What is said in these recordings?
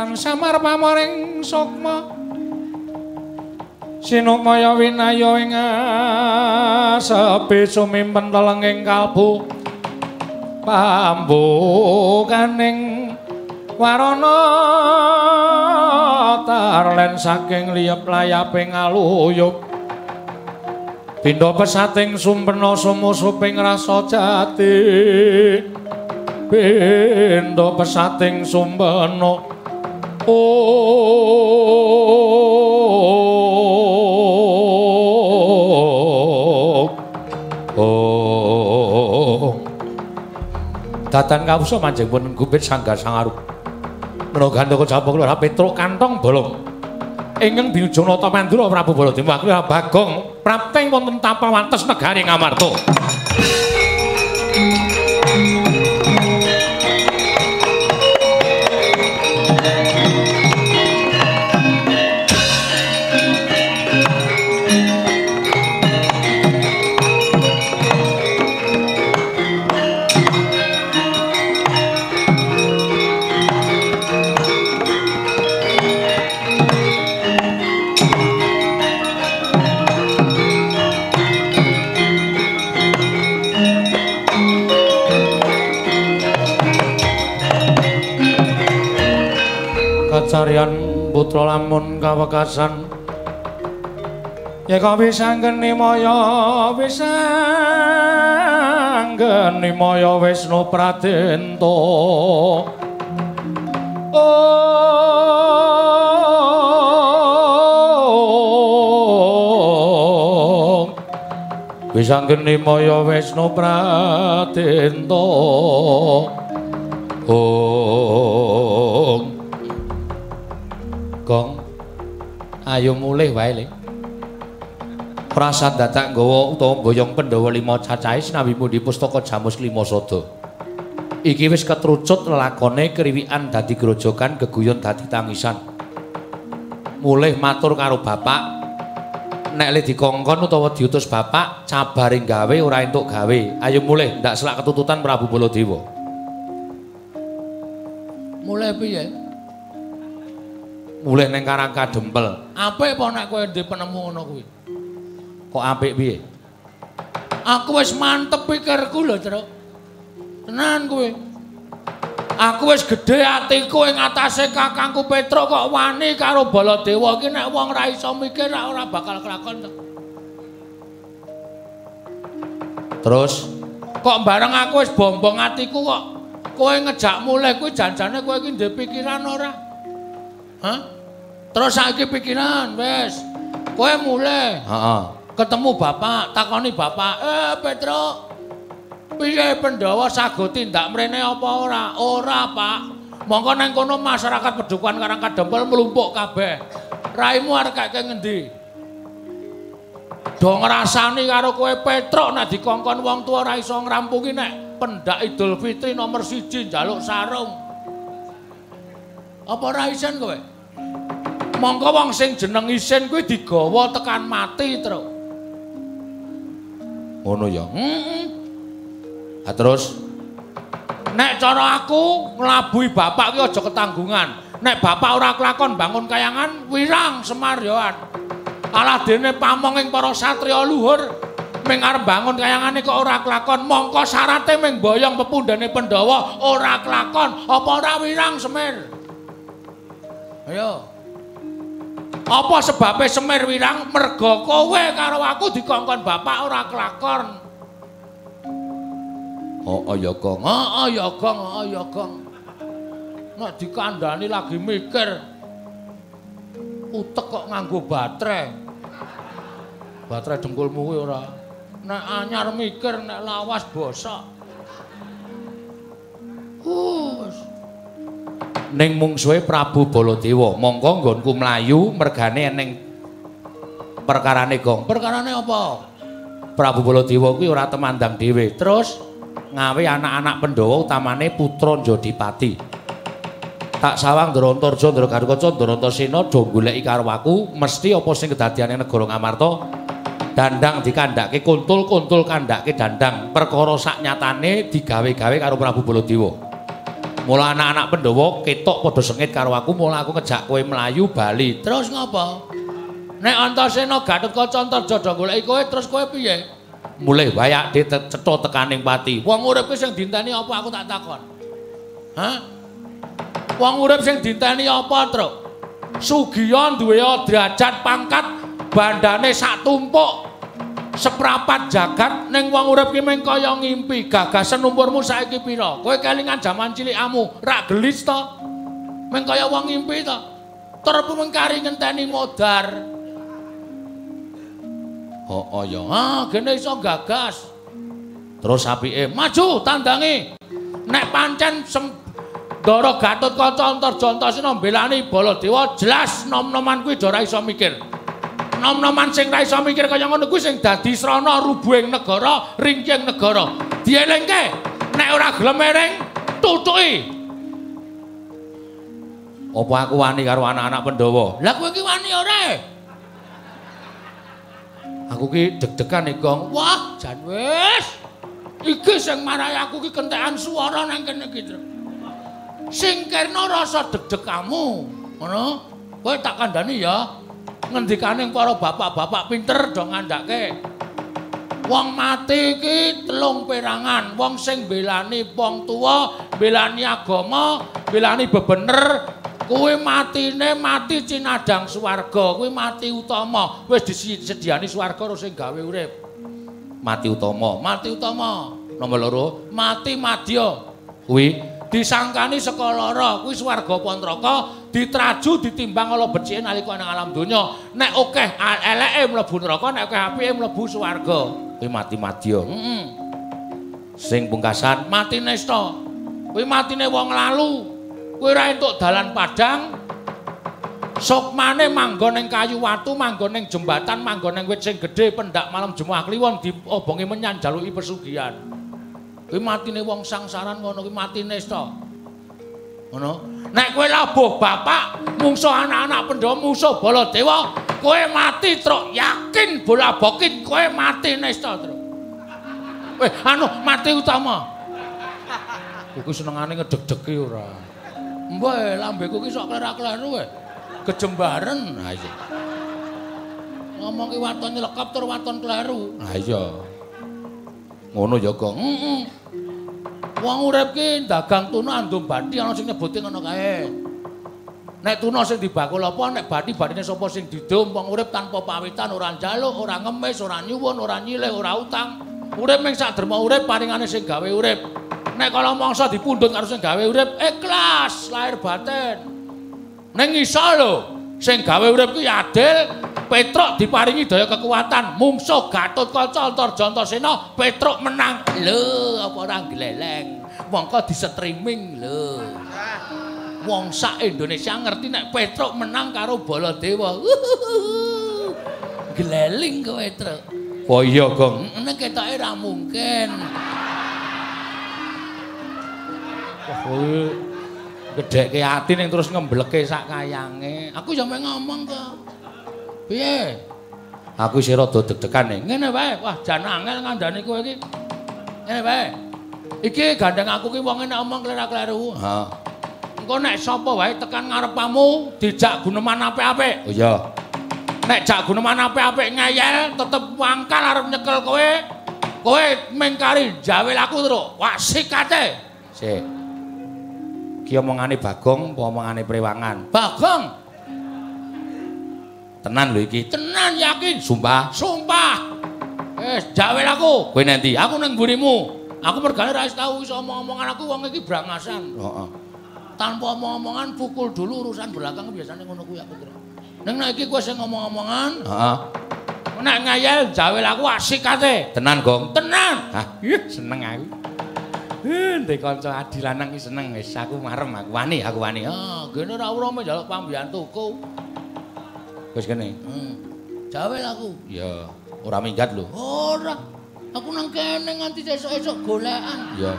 tan samar pamoring sukma. Sinukmaya winaya ing sepi sumimpen telenging kalbu. Pambukaning warana tarlen saking liyep layaping aluyup. Pindha pesating sumpena sumusuping rasa jati. Pindha pesating sumpena oh oh datan kawusa manjing pun gumpit sanggar sangarup menawa gandaka jambung loro petruk kantong bolong ingkang binujung nata mandura Prabu Baladewa kuwi Bagong prapting wonten tapawantes negari Ngamarta. Kacarian putra lamun kawekasan. Yeka wisanggeni maya wisanggeni maya wisnu pradenta oh wisanggeni maya wisnu pradenta oh Ayo mulih wae, Le. Prasad dadak nggawa utawa boyong Pandhawa lima cacahe sinawi pundi pustaka Jamus lima sada. Iki wis ketrucut lelakone kriwikan dadi grojogan geguyon dadi tangisan. Mulih matur karo bapak nek le dikongkon utawa diutus bapak cabaring gawe ora entuk gawe. Ayo mulih ndak selak ketututan Prabu Baladewa. Mulai piye? Mulih ning Karangka Dempel. Apik apa nek kowe ndek penemu ngono kuwi? Kok apik piye? Aku wis mantep pikirku lho, Truk. Tenan kowe. Aku wis gedhe atiku ing atase kakangku Petruk kok wani karo Baladewa iki nek wong ra iso mikir ora bakal kelakon. Terus Kok bareng aku wis bombong atiku kok kowe ngejak mulih kuwi janjane kowe iki ndek pikiran ora? Hah? Terus saiki pikiran wis. Kowe mulih heeh. ketemu bapak, takoni bapak, "Eh, Petruk, piye Pandhawa sago tindak mrene apa ora?" "Ora, Pak. Mongko nang kono masyarakat Pedukuhan Karangka Dempel mlumpuk kabeh. Raimu arek kake ngendi?" Do ngrasani karo kowe Petruk nek dikongkon wong tuwa ora iso ngrampungi nek pendak Idul Fitri nomor siji njaluk sarung. Apa ora isen kowe? Mongko wong sing jeneng isin kuwi digawa tekan mati, Truk. Ngono ya. Heeh. Ah terus Nek cara aku nglabuhi bapak ki aja ketanggungan. Nek bapak ora kelakon bangun kayangan, wirang Semar yoan. Alah dene pamonging para satriya luhur ming arep bangun kayangane kok ora kelakon, mongko syarate ming boyong pepundhane Pandhawa ora kelakon, apa ora wirang Semir? Ayo. Apa sebabe Semir wirang merga kowe karo aku dikongkon bapak ora kelakon? oh, oh ya Gong. Heeh ya Gong, heeh ya Gong. Nek dikandani lagi mikir utek kok nganggo baterai. Baterai dengkulmu kuwi ora. Nek anyar mikir nek lawas bosok. Hus. Ning mungsuhe Prabu Baladewa, mongko nggonku mlayu mergane eneng perkarane Gong. Perkarane apa? Prabu Baladewa kuwi ora temandang dhewe. Terus ngawe anak-anak Pandhawa utamane putra Jodipati. Tak sawang Ndrontarja, Ndragarkaca, Ndrantasena do goleki karo aku, mesti apa sing kedadiane negara Ngamarta dandang dikandhake kuntul, kuntul kandhake dandang. Perkara sak nyatane digawe-gawe karo Prabu Baladewa. Mula anak-anak Pandhawa ketok padha sengit karo aku, mula aku ngejak kowe mlayu bali. Terus ngopo? Nek Antasena Gatotkaca Antarjada goleki kowe terus kowe piye? Mulih wayak cetha tekaning pati. Wong urip ki sing dinteni apa aku tak takon? Hah? Wong urip sing dinteni apa, Truk? Sugiya duwe derajat pangkat bandane sak tumpuk. Seprapat jagat ning wong urip ki mung kaya ngimpi. Gagasan umurmu saiki pira? Kowe kelingan jaman cilikamu, rak gelis to? Mung kaya wong ngimpi to? Terpu mengkari ngenteni modar. Oh, oh ya. Ah, gene iso gagas. Terus apike maju tandangi. Nek pancen Ndara Gatotkaca Antarjantasena mbelani Baladewa jelas nom-noman kuwi ora iso mikir. Nom-noman sing ra iso mikir kaya ngono kuwi sing dadi srana rubuhing negara, ringking negara. Dielingke nek ora gelem mereng tutuki. Apa aku wani karo anak-anak Pandhawa? Lah kowe iki wani ora? Aku ki deg-degan nek gong. Wah, jan wis. Iki sing marai aku ki kentekan swara nang kene iki. Sing kerna rasa deg-deg kamu, ngono. Kowe tak kandhani ya. Ngendikane para bapak-bapak pinter do ngandhake. Wong mati iki telung perangan, wong sing belani wong tuwa, belani agama, belani bebener, kuwi matine mati cinadang swarga kuwi mati utama. Wis disediani swarga karo sing gawe urip. Mati utama mati utama. Nomor loro mati madya. Kuwi disangkani saka lara kuwi swarga apa neraka ditraju ditimbang ala becike nalika nang alam donya. Nek akeh eleke mlebu neraka nek akeh apike mlebu swarga. Kuwi mati madya heeh sing pungkasan mati nesta kuwi matine wong lalu. Kowe ra entuk dalan padang. Sukmane manggon ning kayu watu manggon ning jembatan manggon ning wit sing gedhe pendak malam Jumat kliwon diobongi menyan jaluki pesugihan kuwi matine wong sangsaran ngono kuwi matine sta ngono nek kowe labuh bapak mungsuh anak-anak pendhawa musuh baladewa kowe mati truk yakin bola bokin kowe mati nesta truk eh anu mati utama kuwi senengane ngedeg-degi ora Mbah, lambeku ki sok klerak-kleru wae. Kejembaren. Ha iya. Ngomong ki waton nyelekap tur waton kleru. Ha iya. Ngono ya, Gong. Heeh. Wong urip ki dagang tuna andum bathi ana sing nyebuti ngono kae. Nek tuna sing dibakul apa nek bathi bathine sapa sing didum wong urip tanpa pawitan ora njaluk, ora ngemis, ora nyuwun, ora nyilih, ora utang. Urip ming sak derma urip paringane sing gawe urip. nek kala mangsa dipundhut karo sing gawe urip ikhlas lahir batin ning iso lho sing gawe urip kuwi adil Petruk diparingi daya kekuatan. Mungsuh Gatotkaca Antarjantasena Petruk menang. Lho apa ora gleleng mongko di streaming lho. Wong sak Indonesia ngerti nek Petruk menang karo Baladewa. Gleleng kowe Truk. Oh iya gong. Nek ketoke ra mungkin. Kowe gedhekke ati ning terus ngembleke sak kayange. Aku ya meng ngomong kok. Piye? Aku isih rada deg-degan ning. Ngene wae. Wah, jan angel ngandani kowe iki. Ngene wae. Iki gandeng aku ki wong nek omong klerak-kleru. Ha. Engko nek sapa wae tekan ngarepamu dijak guneman apik-apik. Oh iya. Nek jak guneman apik-apik ngeyel tetep wangkal arep nyekel kowe. Kowe mengkari jawel aku terus. Wah, sikate. Sik. Iki omongane Bagong apa omongane Prewangan? Bagong. Tenan lho iki. Tenan yakin. Sumpah. Sumpah. Wis, jawel aku. Kowe nanti? Aku nang mburimu. Aku mergane ra tau iso omong-omongan aku wong iki brangasan. Heeh. Tanpa omong-omongan pukul dulu urusan belakang biasanya ngono kuwi aku kira. Ning nek iki kowe sing ngomong-omongan, heeh. Nek ngayal jawel aku asik kate. Tenan, Gong? Tenan. Hah, seneng aku. Ndek kanca adi lanang seneng wis aku marem aku wani aku wani. Ah, gene ora ora njaluk pambiyantuku. Wis kene. Hmm. Jawel aku. Ya, ora minggat lho. Ora. Aku nang kene nganti esuk-esuk golekan. Ya.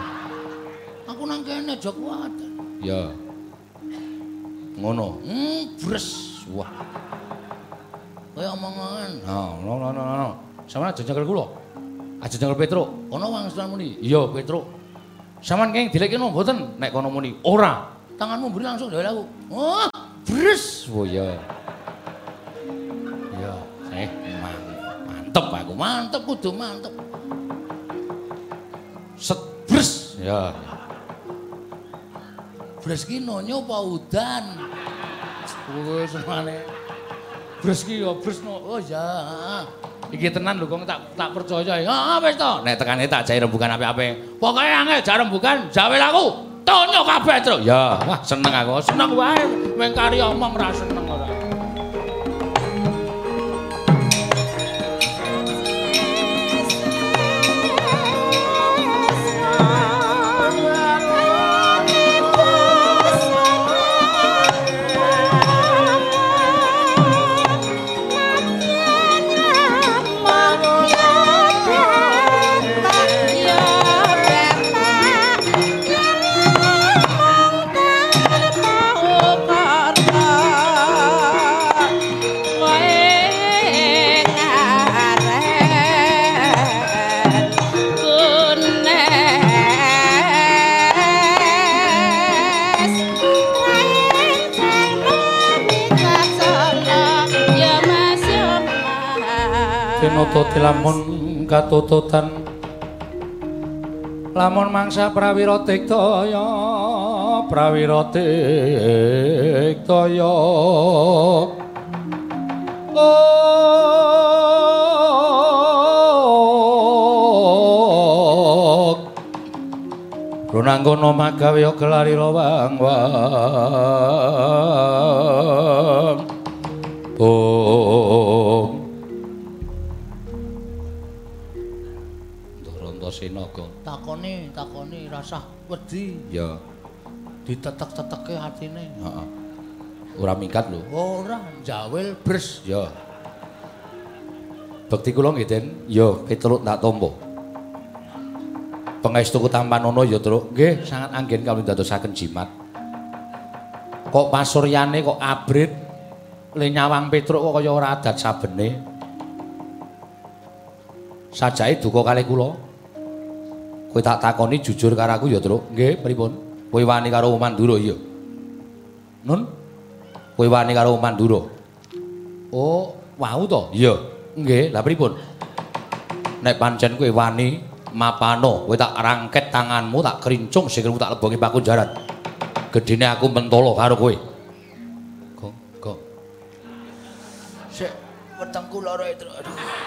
Aku nang kene aja kuat. Ya. Ngono. Hmm, bres. Wah. Kaya omongan. Ha, no no no no. Sama aja nyekel kula. Aja nyekel Petruk. Ono wangsulan muni. Iya, Petruk. Saman kenging dilek kene mboten? Nek kono muni ora. Tanganmu mburi langsung dhewe aku. Oh, bres. Oh iya. Iya, eh mantep aku, mantep kudu mantep. Set bres. Ya. Bres ki nonyo apa udan? Semane. Bres ki ya bres no. Oh ya. Iki tenan lho kok tak tak percaya. Ah wis to. Nek tekane tak jae rembugan apik-apik. Pokoke angel jar rembugan, jawe laku. Tonyo kabeh, Tru. Ya, wah seneng aku. Seneng wae. Meng kari omong ra seneng ora. Tinoto lamun katututan lamun mangsa prawira tiktaya prawira tiktaya oh runanggono magawe gelari lawang wang. Oh rasah wedi. Ya. Ditetek-teteke atine. Heeh. Ora mingkat lho. Ora, jawel bres. Ya. Bekti kula nggih, Den. Ya, piteluk tak tampa. Pangestuku tampanono ya, Truk. Nggih, sangat anggen kawula dadosaken jimat. Kok pasuryane kok abrit le nyawang Petruk kok kaya ora adat sabene. Sajae duka kalih kula. Kowe tak takoni jujur karo aku ya, Truk. Nggih, pripun? Kowe wani karo Mandura iya. Nun? Kowe wani karo Mandura. Oh, wau to? Iya. Nggih, lha pripun? Nek pancen kowe wani mapano, kowe tak rangket tanganmu, tak kerincung sikilmu tak lebongi paku jaran. Gedene aku mentolo karo kowe. Kok, kok. Sik, wetengku lara, Truk. Aduh.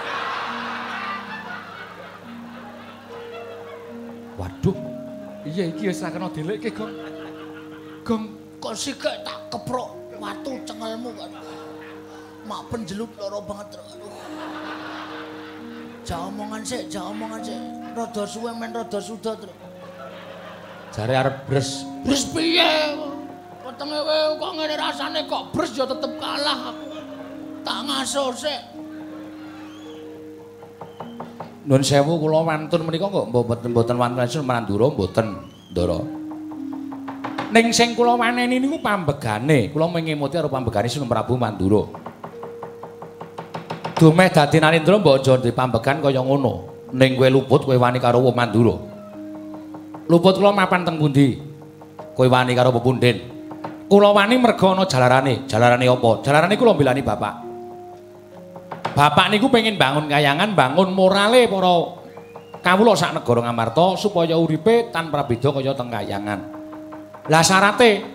Waduh. Iya iki wis ra kena dilekke, Gong. Gong, kok sikek tak keprok watu cengelmu kan. Mak penjeluk lara banget. Aduh. Ja omongan sik, ja omongan sik. Rada suwe men rada suda, Tru. Jare arep bres. Bres piye? Wetenge wae kok ngene rasane kok bres ya tetep kalah aku. Tak ngaso sik. Nun sewu kula wantun menika kok mboten mboten wantun Mandura mboten Ndara. Ning sing kula waneni niku pambegane, kula mengemuti karo pambegane Sunan Prabu Mandura. Dumeh dadi Narendra mbok aja di pambegan kaya ngono. Ning kowe luput kowe wani karo wong Mandura. Luput kula mapan teng pundi? Kowe wani karo pepunden. Kula wani merga ana jalarane. Jalarane apa? Jalarane kula mbelani bapak. Bapak niku pengen bangun kayangan, bangun morale para kawula sak negara Ngamarta supaya uripe tanpa beda kaya teng kayangan. Lah syarate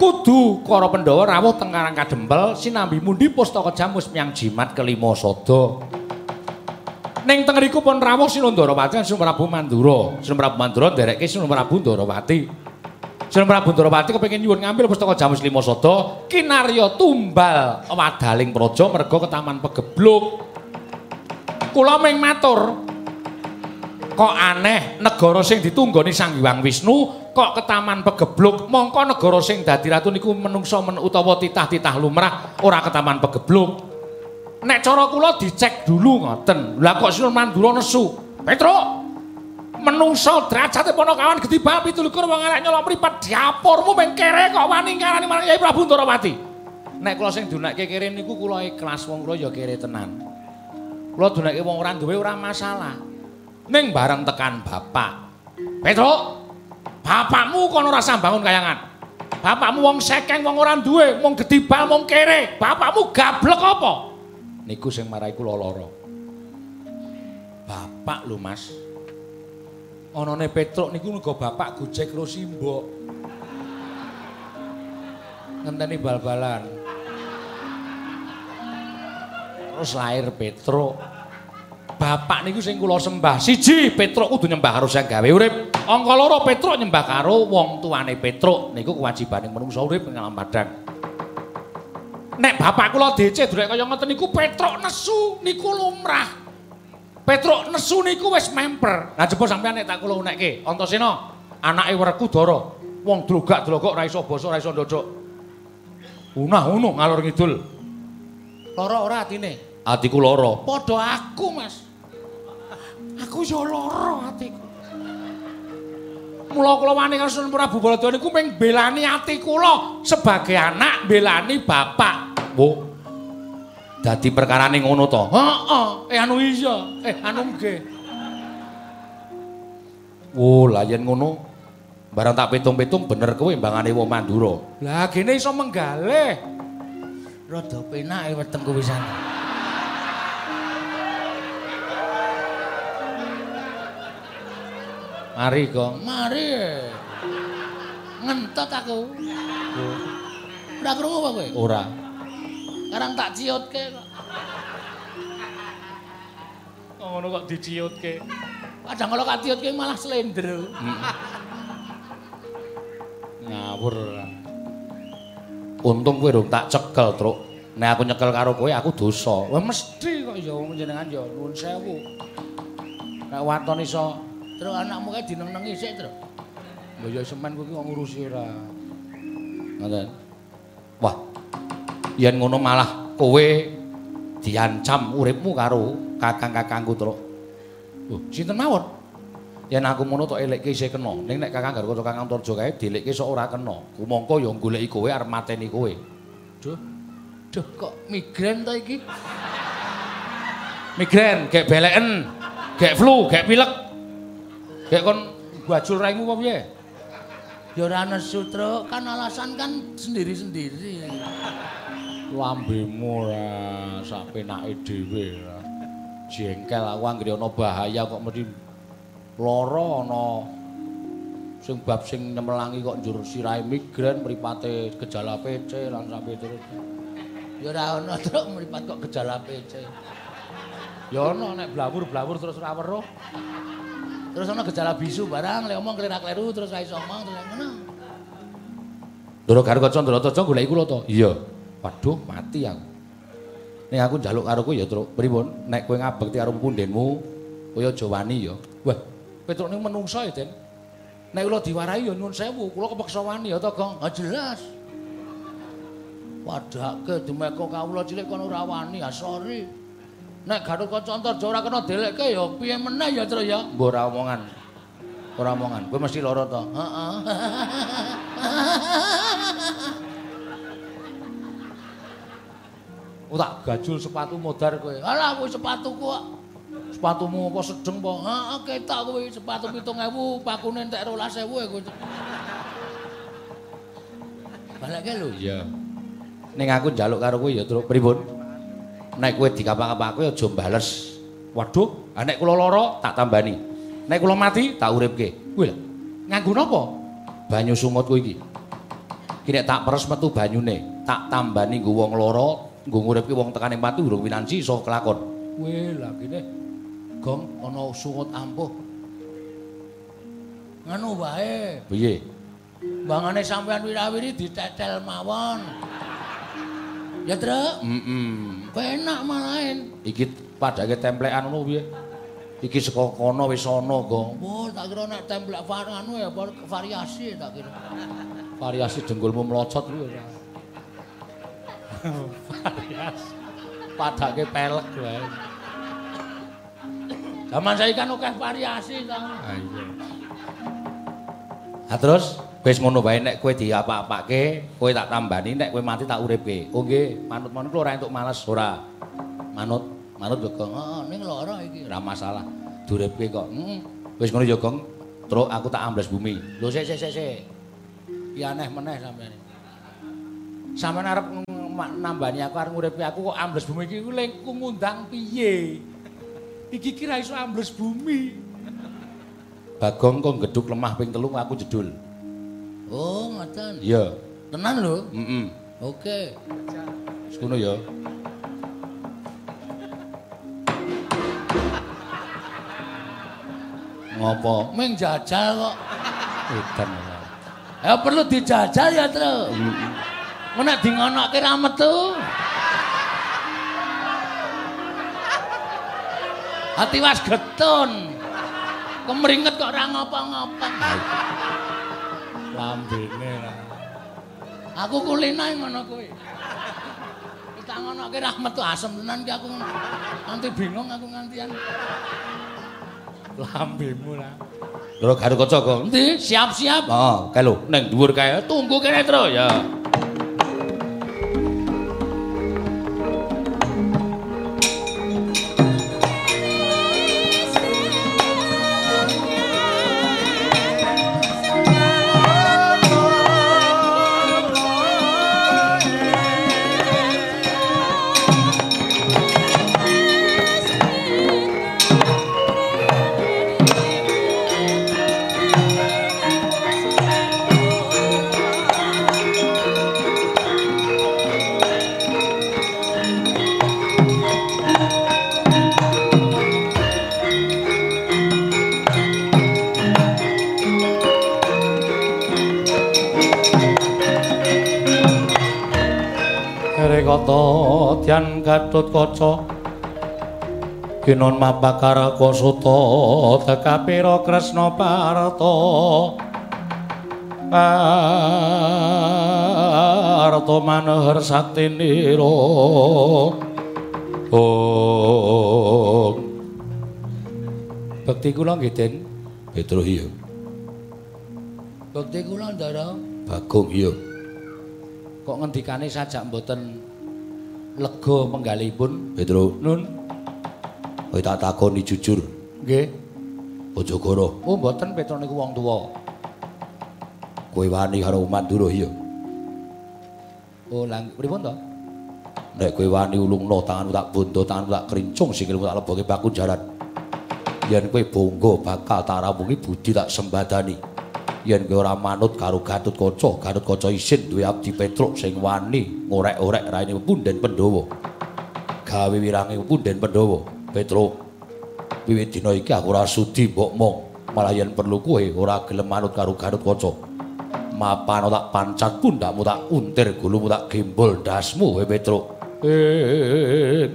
kudu para Pandhawa rawuh teng Karang Kadempel sinambi mundi pustaka jamus miyang jimat kelima sada. Ning teng riku pun rawuh Sinundarawati lan Sunan Prabu Mandura. Sunan Prabu Mandura nderekke Sunan Prabu Ndarawati. Sunan Prabu Ndarawati kepengin nyuwun ngambil pustaka Jamus Lima Sada kinarya tumbal wadaling praja merga ke Taman Pegebluk. Kula ming matur kok aneh negara sing ditunggoni Sang Hyang Wisnu kok ke Taman Pegebluk mongko negara sing dadi ratu niku menungsa men utawa titah-titah lumrah ora ke Taman Pegebluk. Nek cara kula dicek dulu ngoten. Lah kok Sunan Mandura nesu? Petruk menungso derajate ponokawan gedhi bab 17 wong arek nyolok mripat diapurmu meng kere kok wani ngarani marang Kyai Prabu Ndarawati. Nek kula sing dunekke kere niku kula ikhlas wong kula ya kere tenan. Kula dunekke wong ora duwe ora masalah. Ning bareng tekan bapak. Petruk. Bapakmu kono rasa bangun kayangan. Bapakmu wong sekeng wong ora duwe, wong gedibal wong kere. Bapakmu gablek apa? Niku sing marai kula lara. Bapak lho, Mas. Anane Petruk niku nggo bapak Gojek karo Simbok. Ngenteni bal-balan. Terus lahir Petruk. Bapak niku sing kula sembah. Siji, Petruk kudu nyembah karo sing gawe urip. Angka loro Petruk nyembah karo wong tuane Petruk. Niku kewajibane manungsa urip ing alam padang. Nek bapak kula DC durek kaya ngoten niku Petruk nesu niku lumrah. Petruk nesu niku wis memper. Lah jebul sampean nek tak kula unekke, Antasena, anake Werkudara, wong drogak-drogok ora iso basa, ora iso ndodok. Unah unu ngalor ngidul. Lara ora atine? Atiku lara. Padha aku, Mas. Aku yo lara atiku. Mula kula wani karo Sunan Prabu Baladura niku ping belani ati kula sebagai anak belani bapak. Wo. Dadi perkarane ngono to. Heeh, eh anu iya, eh anu nggih. Wo, lah yen ngono barang tak pitung-pitung bener kowe mbangane wong Mandura. Lah gene iso menggalih. Rada penake wetengku pisan. Mari, Gong. Mari. Ngentot aku. Ora krungu apa kowe? Ora. Karang tak ciutke kok. Kok ngono kok diciutke. Kadang kalau tak ciutke malah slender. Ngawur. Untung kowe durung tak cekel, Truk. Nek aku nyekel karo kowe aku dosa. Wah mesti kok ya jenengan ya nuwun sewu. Nek waton iso terus anakmu kae dineng-nengi sik, Tru. Lho ya semen kuwi kok ngurusi ora. Ngoten. Wah. Yen ngono malah kowe diancam uripmu karo kakang-kakangku, Truk. Lho, sinten mawon? Yen aku ngono tok elekke isih kena. Ning nek kakang karo kakang Torjo kae dilekke sok ora kena. Kumangka ya goleki kowe arep mateni kowe. Duh. Duh kok migren ta iki? Migren, gek beleken, gek flu, gek pilek. Gek kon bajul raimu apa piye? Ya ora nesu, Tru. Kan alasan kan sendiri-sendiri. Lambemu ora sak penake dhewe ora. Jengkel aku anggere ana bahaya kok mesti lara ana sing bab sing nyemelangi kok njur sirahe migren mripate gejala PC lan sampe terus. Ya ora ana, Tru, mripat kok gejala PC. Ya ana nek blawur-blawur terus ora weruh. Terus ana gejala bisu barang, lek omong klerak-kleru terus ra iso omong terus ngono. Ndoro karo Candra Taja goleki kula to. Iya. Waduh, mati aku. Ning aku njaluk karo kowe ya, Truk. Pripun? Nek kowe ngabekti karo pundenmu, kowe aja wani ya. Wah, Petruk ini menungso ya, Den. Nek kula diwarahi ya nyuwun sewu, kula kepeksa wani ya to, Gong. Ha jelas. Wadake dimeko kawula cilik kono ora wani, ya sorry. Nek Gatot Kaca Antarja ora kena delekke ya piye meneh ya, Tru ya. Mbok ora omongan. Ora omongan. Kowe mesti lara to. Heeh. Oh tak gajul sepatu modar kowe. Alah kuwi sepatuku kok. Sepatumu apa sedeng apa? Heeh, ketok kuwi sepatu 7000, pakune entek 12000 ya kuwi. Balekke lho. Iya. Ning aku njaluk karo kowe ya, Truk. Pripun? Nek kowe dikapak-kapak kowe aja mbales. Waduh, ah nek kula lara tak tambani. Nek kula mati tak uripke. Kuwi lho. Nganggo napa? Banyu sumut kowe iki. Ki nek tak peres metu banyune, tak tambani nggo wong lara, nggo nguripke wong tekane mati urung winansi iso kelakon. Weh, lah kene gong ana sungut ampuh. Nganu wae, Piye? bangane sampean wirawiri ditetel mawon. Ya, Truk. Heeh. Penak malahin. Iki padake templekan ngono piye? Iki saka kono wis ana, Gong. Oh, tak kira nek templek anu ya variasi tak kira. Variasi dengkulmu mlocot kuwi ora. Variasi. Padake pelek wae. Zaman saiki kan akeh variasi ta. Ah iya. Ah terus wis ngono wae nek kowe diapak-apake, kowe tak tambani nek kowe mati tak uripke. Oh nggih, manut-manut ora entuk males ora. Manut, manut yo Gong. Heeh, ning lara iki. Ora masalah. Duripke kok. Heeh. Wis ngono ya Gong. Truk aku tak ambles bumi. Lho sik sik sik sik. Ki aneh meneh sampeyan. Sampeyan arep nambani aku arep nguripi aku kok ambles bumi iki lengku ngundang piye? Iki kira iso ambles bumi. Bagong kok geduk lemah ping telu aku jedul. Oh, ngoten. Iya. Tenan lho. Heeh. Oke. Ngono ya. Ngopo? Ming jajal kok. Edan. Ya perlu dijajal ya, Tru. Ngono nek dingonokke ra metu. Hati was getun. Kemringet kok ora ngapa-ngapa. Lambene. Aku kulinae ngono kuwi. Kita ngonokke ra metu asem tenan ki aku. Nanti bingung aku ngantian. Lambemu lah. Lho garuk kaca kok. Endi? Siap-siap. Heeh, kae lho, ning dhuwur kae. Tunggu kene, Tru, ya. Kaca Kinon mapakara kosuta tekapira Kresna Parta Parta manehar saktinira Oh Bekti kula nggih Den. Petro iya. Bekti kula ndara. Bagong iya. Kok ngendikane sajak mboten lega penggalipun Petro. Nun. Kowe tak takoni jujur. Nggih. Aja goro. Oh mboten Petro niku wong tuwa. Kowe wani karo Mandura iya. Oh lang pripun to? Nek kowe wani ulungno tanganmu tak bondo tanganmu tak krincung sikilmu tak leboke baku jaran Yen kowe bonggo bakal tak rapungi budi tak sembadani yen kowe ora manut karo Gatut Kaca, Gatut Kaca isin duwe abdi Petruk sing wani ngorek-orek raine Punden Pandhawa. Gawe wirange Punden Pandhawa, Petruk. Wiwit dina iki aku ora sudi mbok mong, malah yen perlu kowe ora gelem manut karo Gatut Kaca. Mapan tak pancat pundakmu tak untir gulumu tak gembol dasmu we Petruk. Eh.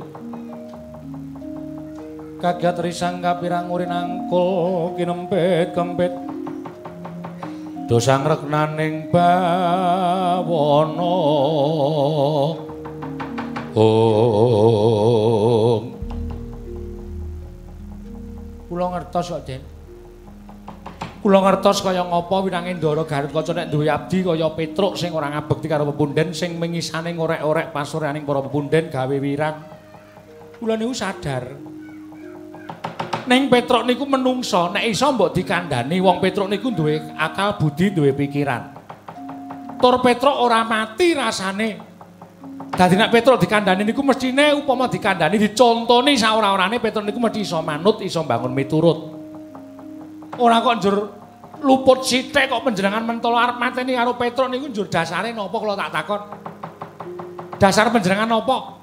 Kagat risang kapirang urin angkul kinempet kempet dosang reknaning bawana. Om. Kula ngertos kok Den. Kula ngertos kaya ngapa winange Ndara Garut nek duwe abdi kaya Petruk sing ora ngabekti karo pepunden sing mengisane ngorek-orek pasureaning para pepunden gawe wirang kula niku sadar Neng Petruk niku menungso, nek iso mbok dikandani wong Petruk niku duwe akal budi, duwe pikiran. Tur Petruk ora mati rasane. Dadi nek Petruk dikandani niku mestine upama dikandani dicontoni saora-orane Petruk niku mesti iso manut, iso bangun miturut. Ora kok njur luput sithik kok panjenengan mentolo arep mateni karo Petruk niku njur dasare napa kula tak takon. Dasar panjenengan napa?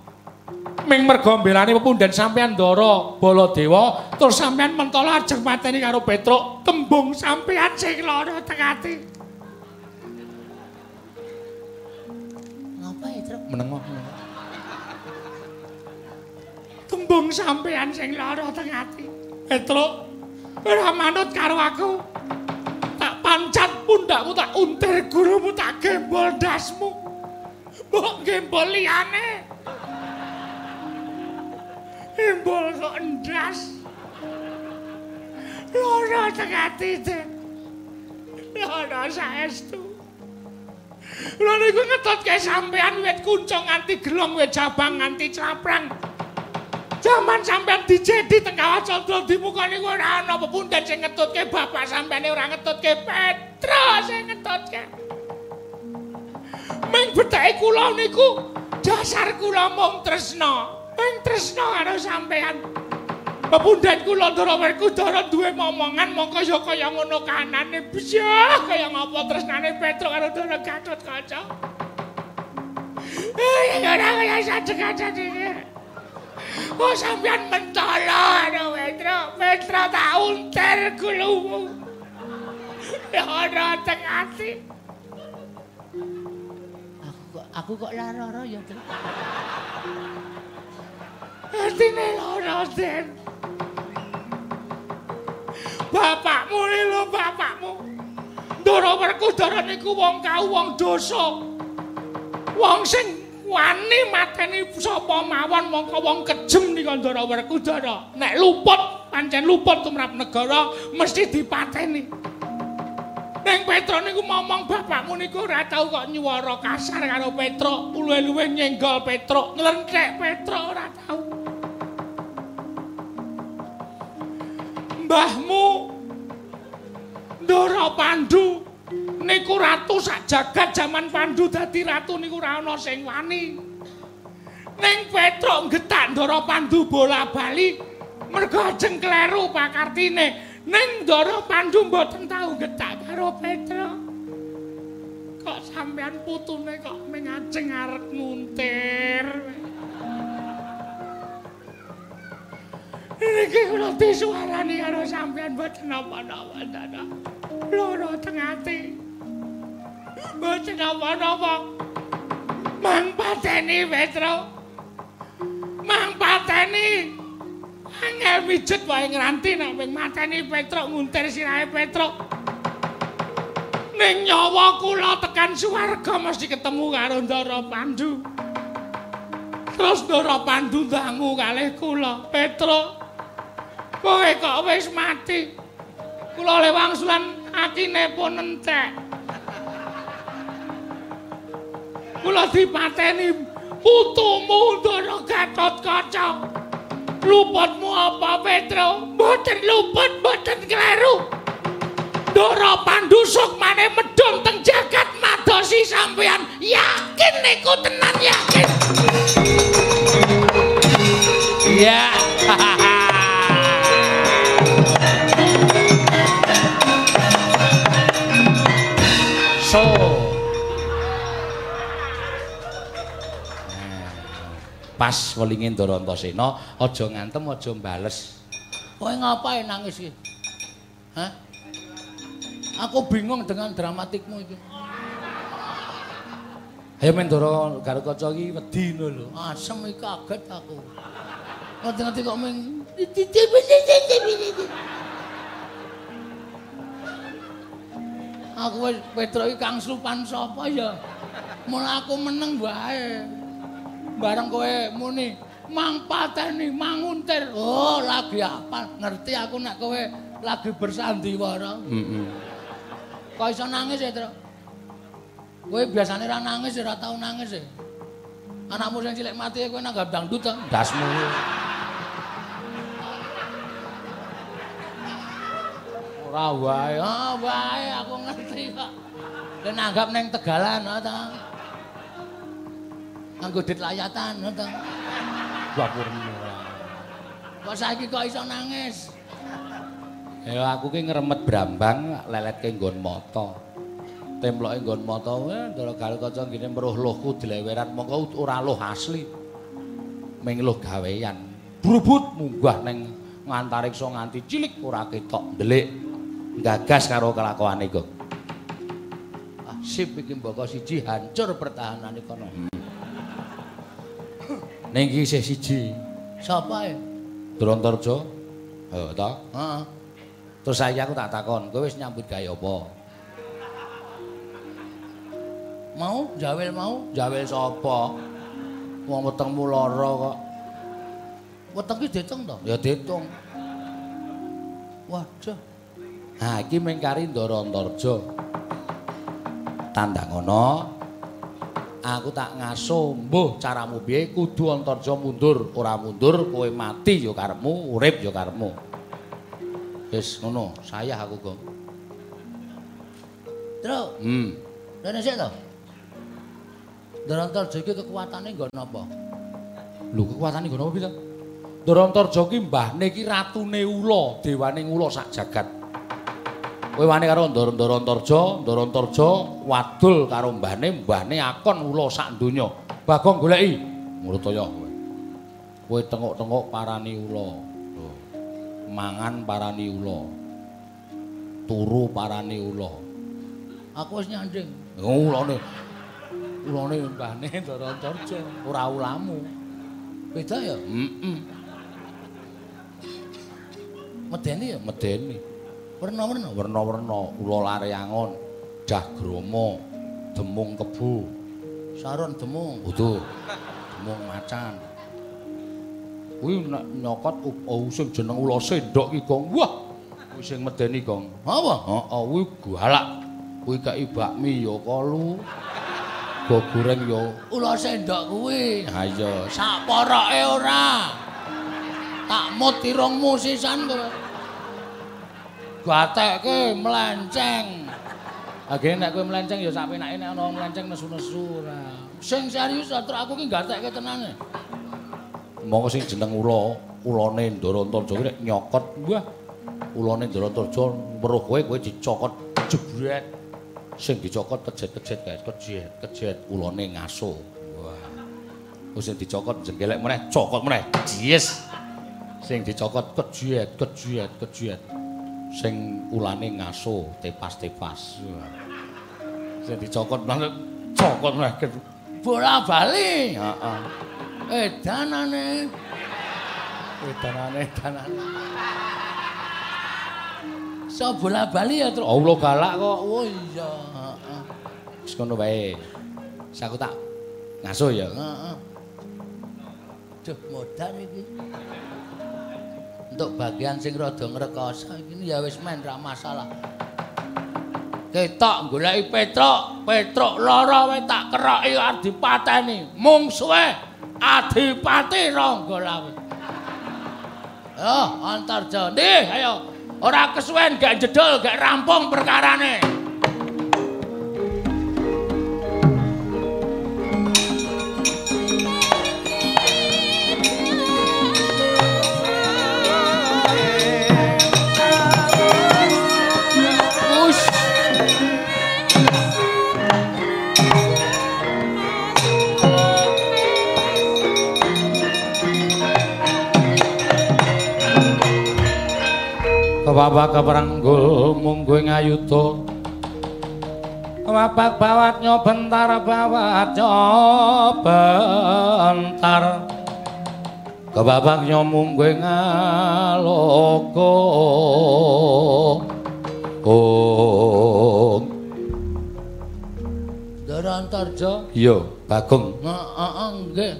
Ming merga mbelani pepunden sampean Ndara Baladewa, terus sampean mentolo ajeng mateni karo Petruk, tembung sampean sing lara teng ati. Ngapa ya, Tru? Menengo. Tembung sampean sing lara teng ati. Petruk, ora manut karo aku. Tak pancat pundakmu, tak untir gurumu, tak gembol dasmu. Mbok gembol liyane. Embol kok endas. Lara teng ati, Den. Lara saestu. Lha niku ngetotke sampean wit kuncung nganti gelong wit jabang nganti caprang. Jaman sampean dijedi teng kawah Candra dimukani kowe ora ana pepundhen sing ngetutke bapak sampeyan ora ngetutke Petro sing ngetutke. Ming betake kula niku dasar kula mung tresna. Ming tresna karo sampean. Pepundhen kula Ndara Werkudara duwe momongan mongko ya kaya ngono kanane bisa kaya ngapa tresnane Petro karo Ndara Gatotkaca. Eh, ora kaya iki. Oh sampean mentolo ana Petro, Petro tak unter kulumu. Ya ora teng ati. Aku kok aku kok lara-lara ya, Tru. Atine lara, Den. Bapakmu lho, bapakmu. Ndara Werkudara niku wong kau wong dosa. Wong sing wani mateni sapa mawon mongko wong kejem nika Ndara Werkudara. Nek luput, pancen luput tumrap negara mesti dipateni. Ning Petro niku momong bapakmu niku ora tau kok nyuwara kasar karo Petro, luwe-luwe nyenggol Petro, nglenthek Petro ora tau. Mbahmu Ndara Pandu niku ratu sak jagat jaman Pandu dadi ratu niku ora ana sing wani. Ning Petro getak Ndara Pandu bola-bali mergo ajeng kleru pakartine. Ning Ndara Pandu mboten tau getak karo Petro. Kok sampean putune kok ming ajeng arep nguntir. Iki kula disuarani karo sampean mboten napa-napa, Dada. Loro teng ati. Mboten napa-napa. Mang pateni Petro. Mang pateni. Angel mijet wae ngranti nek ping mateni Petro nguntir sirahe Petro. Ning nyawa kula tekan swarga mesti ketemu karo Ndara Pandu. Terus Ndara Pandu dangu kalih kula, Petro. Kowe kok wis mati. Kula le wangsulan atine pun entek. Kula dipateni putumu Ndara Gatotkaca. Luputmu apa, Petro? Mboten luput, mboten kleru. Ndara Pandu sukmane medhun teng jagat madosi sampeyan. Yakin niku tenan yakin. Iya. so. Pas welinge Antasena, aja ngantem, aja mbales. Kowe ngapain nangis iki? Hah? Aku bingung dengan dramatikmu itu. Ayo men Ndara Garukaca iki wedi ngono lho. Asem iki kaget aku. Ngerti-ngerti kok ming Aku wis Petro iki kang slupan sapa ya? Mula aku meneng wae. Bareng kowe muni mang pateni manguntir. Oh, lagi apa? Ngerti aku nek kowe lagi bersandiwara. Heeh. Kok iso nangis ya, Tru? Kowe biasane ra nangis, ora tau nangis ya. Anakmu sing cilik mati kowe nanggap dangdut ta? Dasmu. Ora wae, ah wae aku ngerti kok. Kowe nanggap ning Tegalan ha ta. Nganggo dit layatan ha ta. Wapurmu. Kok saiki kok iso nangis? Ya aku ki ngremet brambang leletke nggon mata. Temploke nggon mata wae Ndara Garukaca ngene meruh luhku dileweran mongko ora luh asli. Ming luh gawean. Brubut munggah ning ngantariksa nganti cilik ora ketok ndelik. Gagas karo kelakuane kok. Ah, sip iki mbaka siji hancur pertahanane kono. Ning iki isih siji. Sapa e? Drontarja. Heeh ta? Heeh. Terus saya aku tak takon, kowe wis nyambut gawe apa? Mau jawel mau? Jawel sapa? Wong wetengmu lara kok. Weteng ki ditung to? Ya ditung. Waduh. Nah, iki mengkari Ndara Antarja. Tandang ana Aku tak ngaso, mbuh caramu piye kudu Antarja mundur, ora mundur kowe mati ya karepmu, urip ya karepmu. Wis ngono, sayah aku, Gong. Truk, Hmm. rene sik to. Darantarja iki kekuatane nggon apa? Lho kekuatane ngono apa, Bisa? Darantarja ki mbahne ki ratune ula, dewane ula sak jagat. Kowe wani karo Darantarja, Darantarja wadul karo mbahne, mbahne akon ula sak donya. Bagong goleki. Mrutaya kowe. Kowe tengok-tengok parani ula. Mangan parani ula. Turu parani ula. Aku wis nyanding. Ulane. Ulane mbahne Darantarja, ora ulamu. Beda ya? Heeh. Medeni ya? Medeni. Werna-werna. werna-werna ula lare angon jagrama demung kebu Saron demung. utuh demung macan kuwi nek nyokot oh sing jeneng ula sendok ki gong wah kuwi sing medeni gong Apa? heeh kuwi galak kuwi kei bakmi ya kalu go goreng ya Ula sendok kuwi. ha iya Sak poroke ora. Tak mut irungmu sisan kowe. Gatekke melenceng. Agene nek kowe melenceng ya sak penake nek ana melenceng nesu-nesu ora. Sing serius atur aku ki gatekke tenane. Monggo sing jeneng ula, ulane Ndarantarja nek nyokot, wah. Ulane Ndarantarja weruh kowe kowe dicokot jebret. Sing dicokot kejet-kejet guys, kejet, kejet ulane ngaso. Wah. Wis sing dicokot jengkelek meneh, cokot meneh. Yes. Sing dicokot kejet, kejet, kejet. Sing ulane ngaso, tepas-tepas. Sing dicokot meneh, cokot meneh. Bola bali. Heeh. Edanane. Edanane, edanane. So bola bali ya, Truk. Allah galak kok. Oh iya, heeh. Wis ngono wae. Wis aku tak ngaso ya. Heeh. Duh, modan iki. Untuk bagian sing rada ngrekoso iki ya wis men ra masalah. Ketok goleki Petruk, Petruk lara wae tak keroki adipateni. Mung suwe adipati Ranggalawe. Yo, Antarja. Ndih, ayo. Ora kesuwen gak jedul, gak rampung perkarane. Kebapak keperanggul munggu ing ayuda. Kebapak bawat nyobentar bawat nyobentar. Kebapak nyomunggu ing aloka. Oh, Ndara Antarja. iya, Bagong. Heeh, nggih.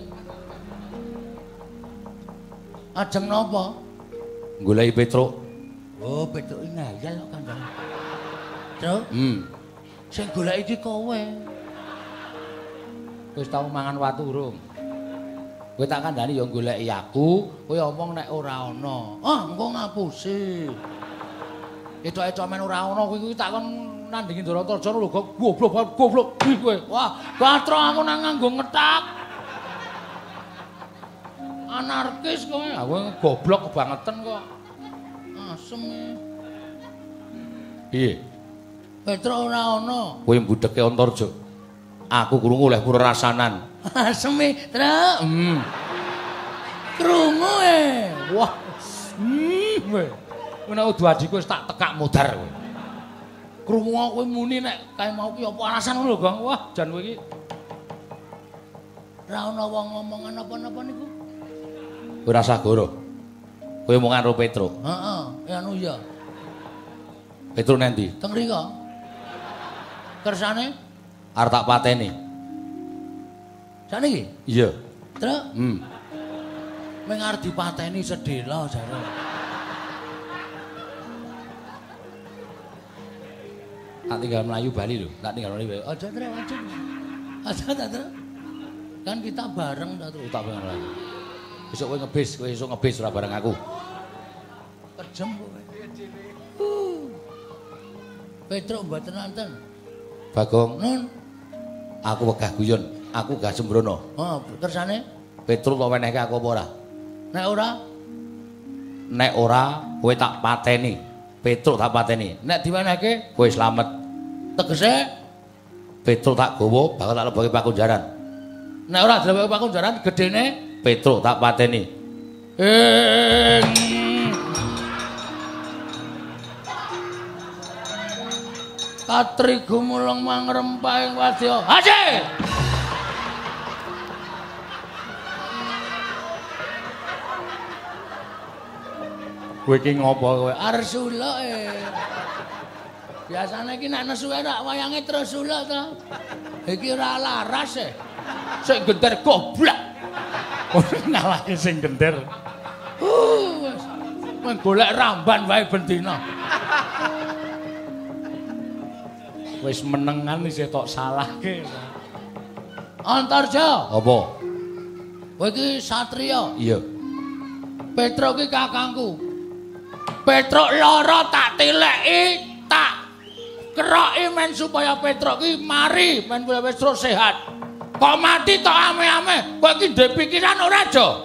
Ajeng napa? Goleki Petruk. Oh, Petruk ngayal kok Kanjeng. Truk, Hmm. sing golek iki kowe. Wis tau mangan watu urung? Kowe tak kandhani ya goleki aku, kowe omong nek ora ana. Ah, engko ngapusi. Etok-etok men ora ana kuwi kuwi tak kon nandingi Ndarantarja lho goblok goblok kuwi kowe. Wah, gatra aku nang nganggo ngetak. Anarkis kowe. Aku goblok kebangetan kok. Asem. Piye? Petruk ora ana. Kowe mbudheke Antarja. Aku krungu oleh pura rasanan. Asem Truk. Hmm. Krungu e. Wah. Hmm. kowe. Nek udu adikku wis tak tekak modar kowe. Krungu kowe muni nek kae mau ki apa alasan ngono lho, Gong. Wah, jan kowe iki ora ana wong ngomongan apa-napa niku. kowe rasa goro. Kowe omongan karo Petruk. Heeh, ya anu ya. Petruk nendi? Teng mriko. Kersane Arep tak pateni. saniki. Iya. Truk, Hmm. ming arep dipateni sedela jare. Tak tinggal Melayu Bali lho. Tak tinggal Melayu. Aja Truk, aja. Ada ada. Kan kita bareng ta terus. Tak bareng. Besok kowe ngebis, kowe esuk ngebis ora bareng aku. Kejem kowe. Petruk mboten wonten. Bagong, Nun. aku wegah guyon. Aku gak sembrono. Oh, tersane Petruk tak wenehke aku apa ora? nek ora Nek ora, kowe tak pateni. Petruk tak pateni. Nek diwenehke, kowe slamet. tegese Petruk tak gowo, bakal tak lebokake pakunjaran. nek ora dilebok pakunjaran gedene Petruk tak pateni. ing Katri gumulung mangrempahing wadya. Haji! Kowe iki ngopo kowe? Arsula e. Biasane iki nek nesu ora wayange terus suluk to. Iki ora laras e. Sik genter goblok. Ngalahke sing gender. Uh, wis. Men golek ramban wae bendina. Wis menengan isih tok salahke. Antarja, Apa? kowe iki satriya. Iya. Petruk iki kakangku. Petruk lara tak tileki, tak keroki men supaya Petruk iki mari men Petruk sehat. Kok mati tok ame-ame, kowe iki ndek pikiran ora, Jo?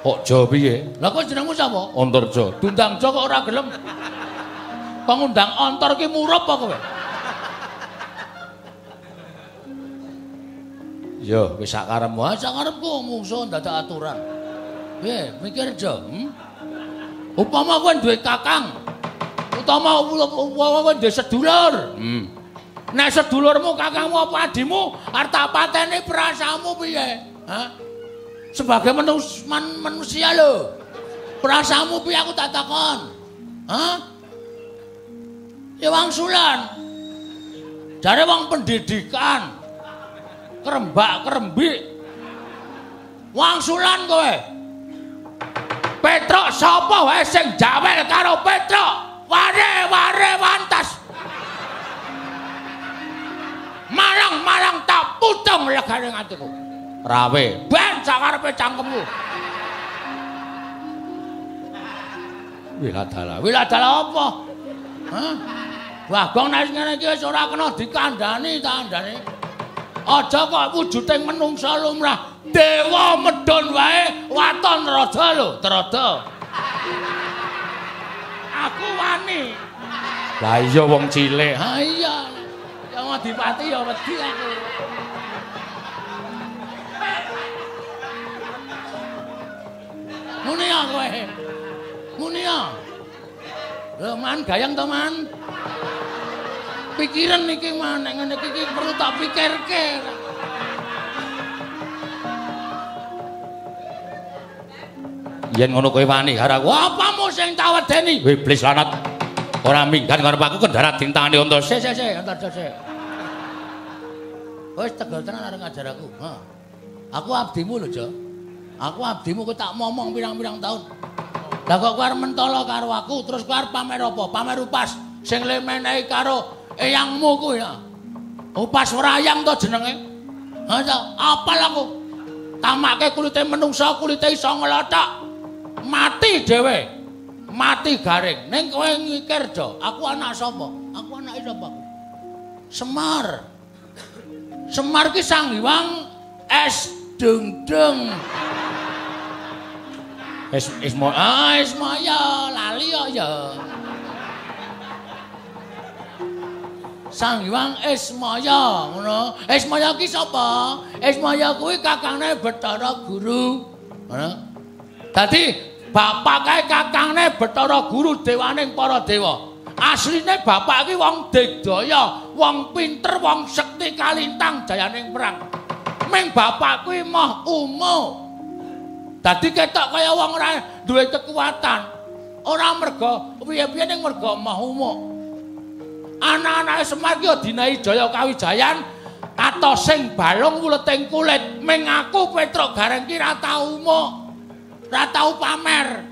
Kok jo piye? Lah kok jenengmu sapa? Antarja. Dundang Jo kok ora gelem. Pengundang ontor ki murup apa kowe? Ya, wis sak karepmu. Wah, sakarepku mungsuh dadak aturan. Piye, mikir Jo? Hmm? Upama kowe duwe kakang, utama upama kowe duwe sedulur. Hmm. Nek sedulurmu, kakangmu apa adimu arep tak pateni perasaanmu piye? Sebagai manus, man, manusia lho. Perasaanmu piye aku tak takon? Hah? Ya wangsulan. Jare wong pendidikan. Kerembak-kerembik. Wangsulan kowe. Petruk sapa wae sing jawel karo Petruk? Ware-ware wantas. Marang-marang tak putung legane atiku. Rawe. Ben sakarepe cangkemmu. Wiladala. Wiladala apa? Hah? Bagong nek ngene iki wis ora kena dikandani ta andane. Aja kok wujuding menungsa lumrah. Dewa medhon wae waton rada lho, terada. Aku wani. Lah iya wong cilik. Ha iya. Ya Adipati ya wedi aku. Muni ya kowe. Muni ya. Lho man gayang to man. Pikiran iki man nek ngene iki perlu tak pikirke. Yen ngono kowe wani karo aku. Apamu sing tak wedeni? Iblis lanat. Ora minggat ngarep aku kendarat dintangane unta. Sik sik sik, entar sik. Wis tegel tenan arep ngajar aku. Ha. Aku abdimu lho, Jo. Aku abdimu kowe tak momong pirang-pirang tahun. Lah kok kowe arep mentolo karo aku, terus kowe arep pamer apa? Pamer upas sing le menehi karo eyangmu kuwi ya. Upas wrayang to jenenge. Ha ya, apal aku. Tamake kulite menungsa, kulite iso nglothok. Mati dhewe. Mati garing. Ning kowe mikir, Jo, aku anak sapa? Aku anake sapa? Semar. Semar ki sang hyang es dung-dung. Wis wis mo Ah, Ismaya, lali kok ya. Sang Hyang Ismaya, ngono. Ismaya ki sapa? Ismaya kuwi kakangne Bathara Guru. Ngono. Dadi bapak kae kakangne Bathara Guru dewaning para dewa. Asline bapak ki wong digdaya, wong pinter, wong sekti kalintang jayaning perang. Ming bapak kuwi moh umuh. Dadi ketok kaya wong ora duwe kekuatan. Ora merga piye-piye ning merga moh umuh. Anak-anake Semar ki dinahi Jaya Kawijayan atos sing balung wuleting kulit. Ming aku Petruk Gareng ki ra tau umuh. Ra tau pamer.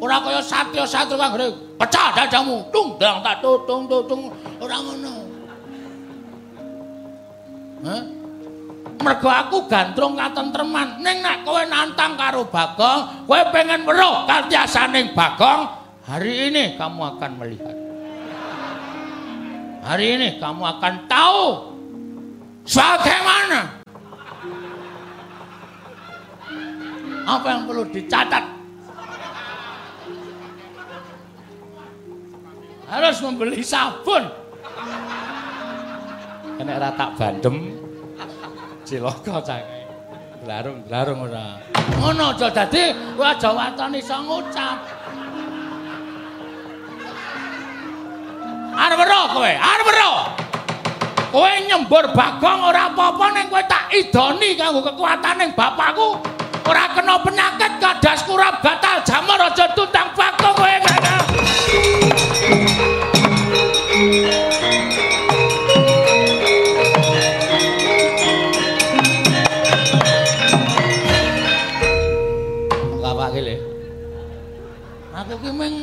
Ora kaya satya-satya kang ngene pecah dadamu. Tung dang tak tutung tutung ora ngono. Hah? Mergo aku gandrung katentreman. Ning nek kowe nantang karo Bagong, kowe pengen weruh katyasaning Bagong, hari ini kamu akan melihat. Hari ini kamu akan tahu bagaimana apa yang perlu dicatat. Harus membeli sabun. Nek ora tak bandem cilaka cangke. Larung, larung ora. Ngono aja dadi kowe aja waton iso ngucap. Arep ero kowe, arep ero. Kowe nyembur bagong ora apa-apa ning kowe tak idoni kanggo kekuataning bapakku. Ora kena penyakit kadas kurap batal jamur aja tutang bagong kowe kana. Ki ming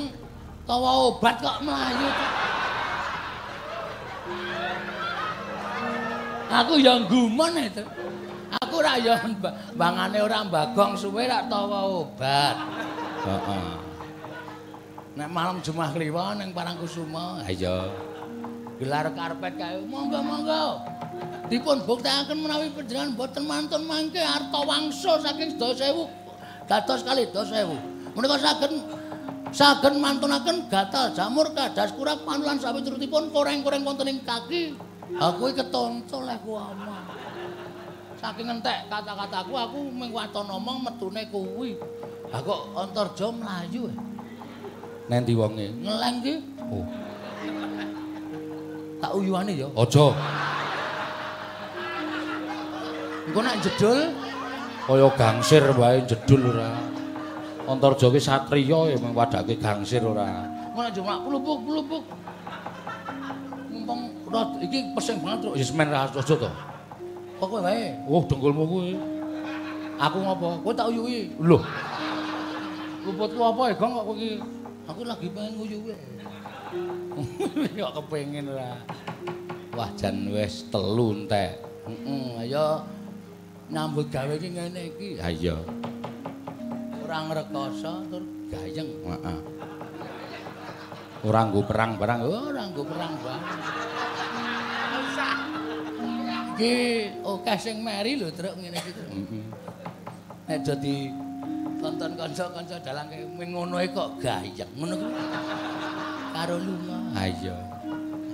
tawa obat kok mlayu. Aku ya gumun itu. Aku ra ya mba- mbangane ora mbagong suwe ra tawa obat. Heeh. Nek malam Jumat Kliwon ning Parangkusuma, Ha gelar karpet kae monggo-monggo. Dipun buktekaken menawi panjenengan boten mantun mangke arta wangsa saking sedaya sewu dados kali sedaya sewu. Menika saged saged mantunaken gatal jamur kadas kurang panulan sawiturutipun koreng-koreng wonten ing kaki. Aku iki ketonto leh ku omong. Saking entek kata-kataku aku mung waton omong metune kuwi. Lah kok Antarja mlayu. eh? Nendi wonge? Ngeleng ki Oh, tak uyuane ya. aja. Engko nek jedul Kaya gangsir wae jedul ora. Antarja ki satriya ya mung wadake gangsir ora. ngono cuma pelupuk-pelupuk. Mumpung rot iki pesing banget, Truk. Wis men ra aja to. Kok kowe wae? Oh, dengkulmu kuwi. Aku ngopo? Kowe tak uyuhi. Lho, Luputku apa ya, Gong kok kowe iki? Aku lagi pengen nguyuhi. kok kepengin ora. Wah, jan wis telu entek. Heeh, ayo nyambut gawe iki ngene iki. Ha iya. Ora ngrekoso tur gayeng. Heeh. Ora nggo perang barang. Oh, Ora nggo perang banget. Iki akeh sing meri lho, Truk ngene iki. Heeh. Nek dadi tonton kanca-kanca dalang kaya ngono e kok gayeng ngono kuwi. Karo lunga. Ha iya.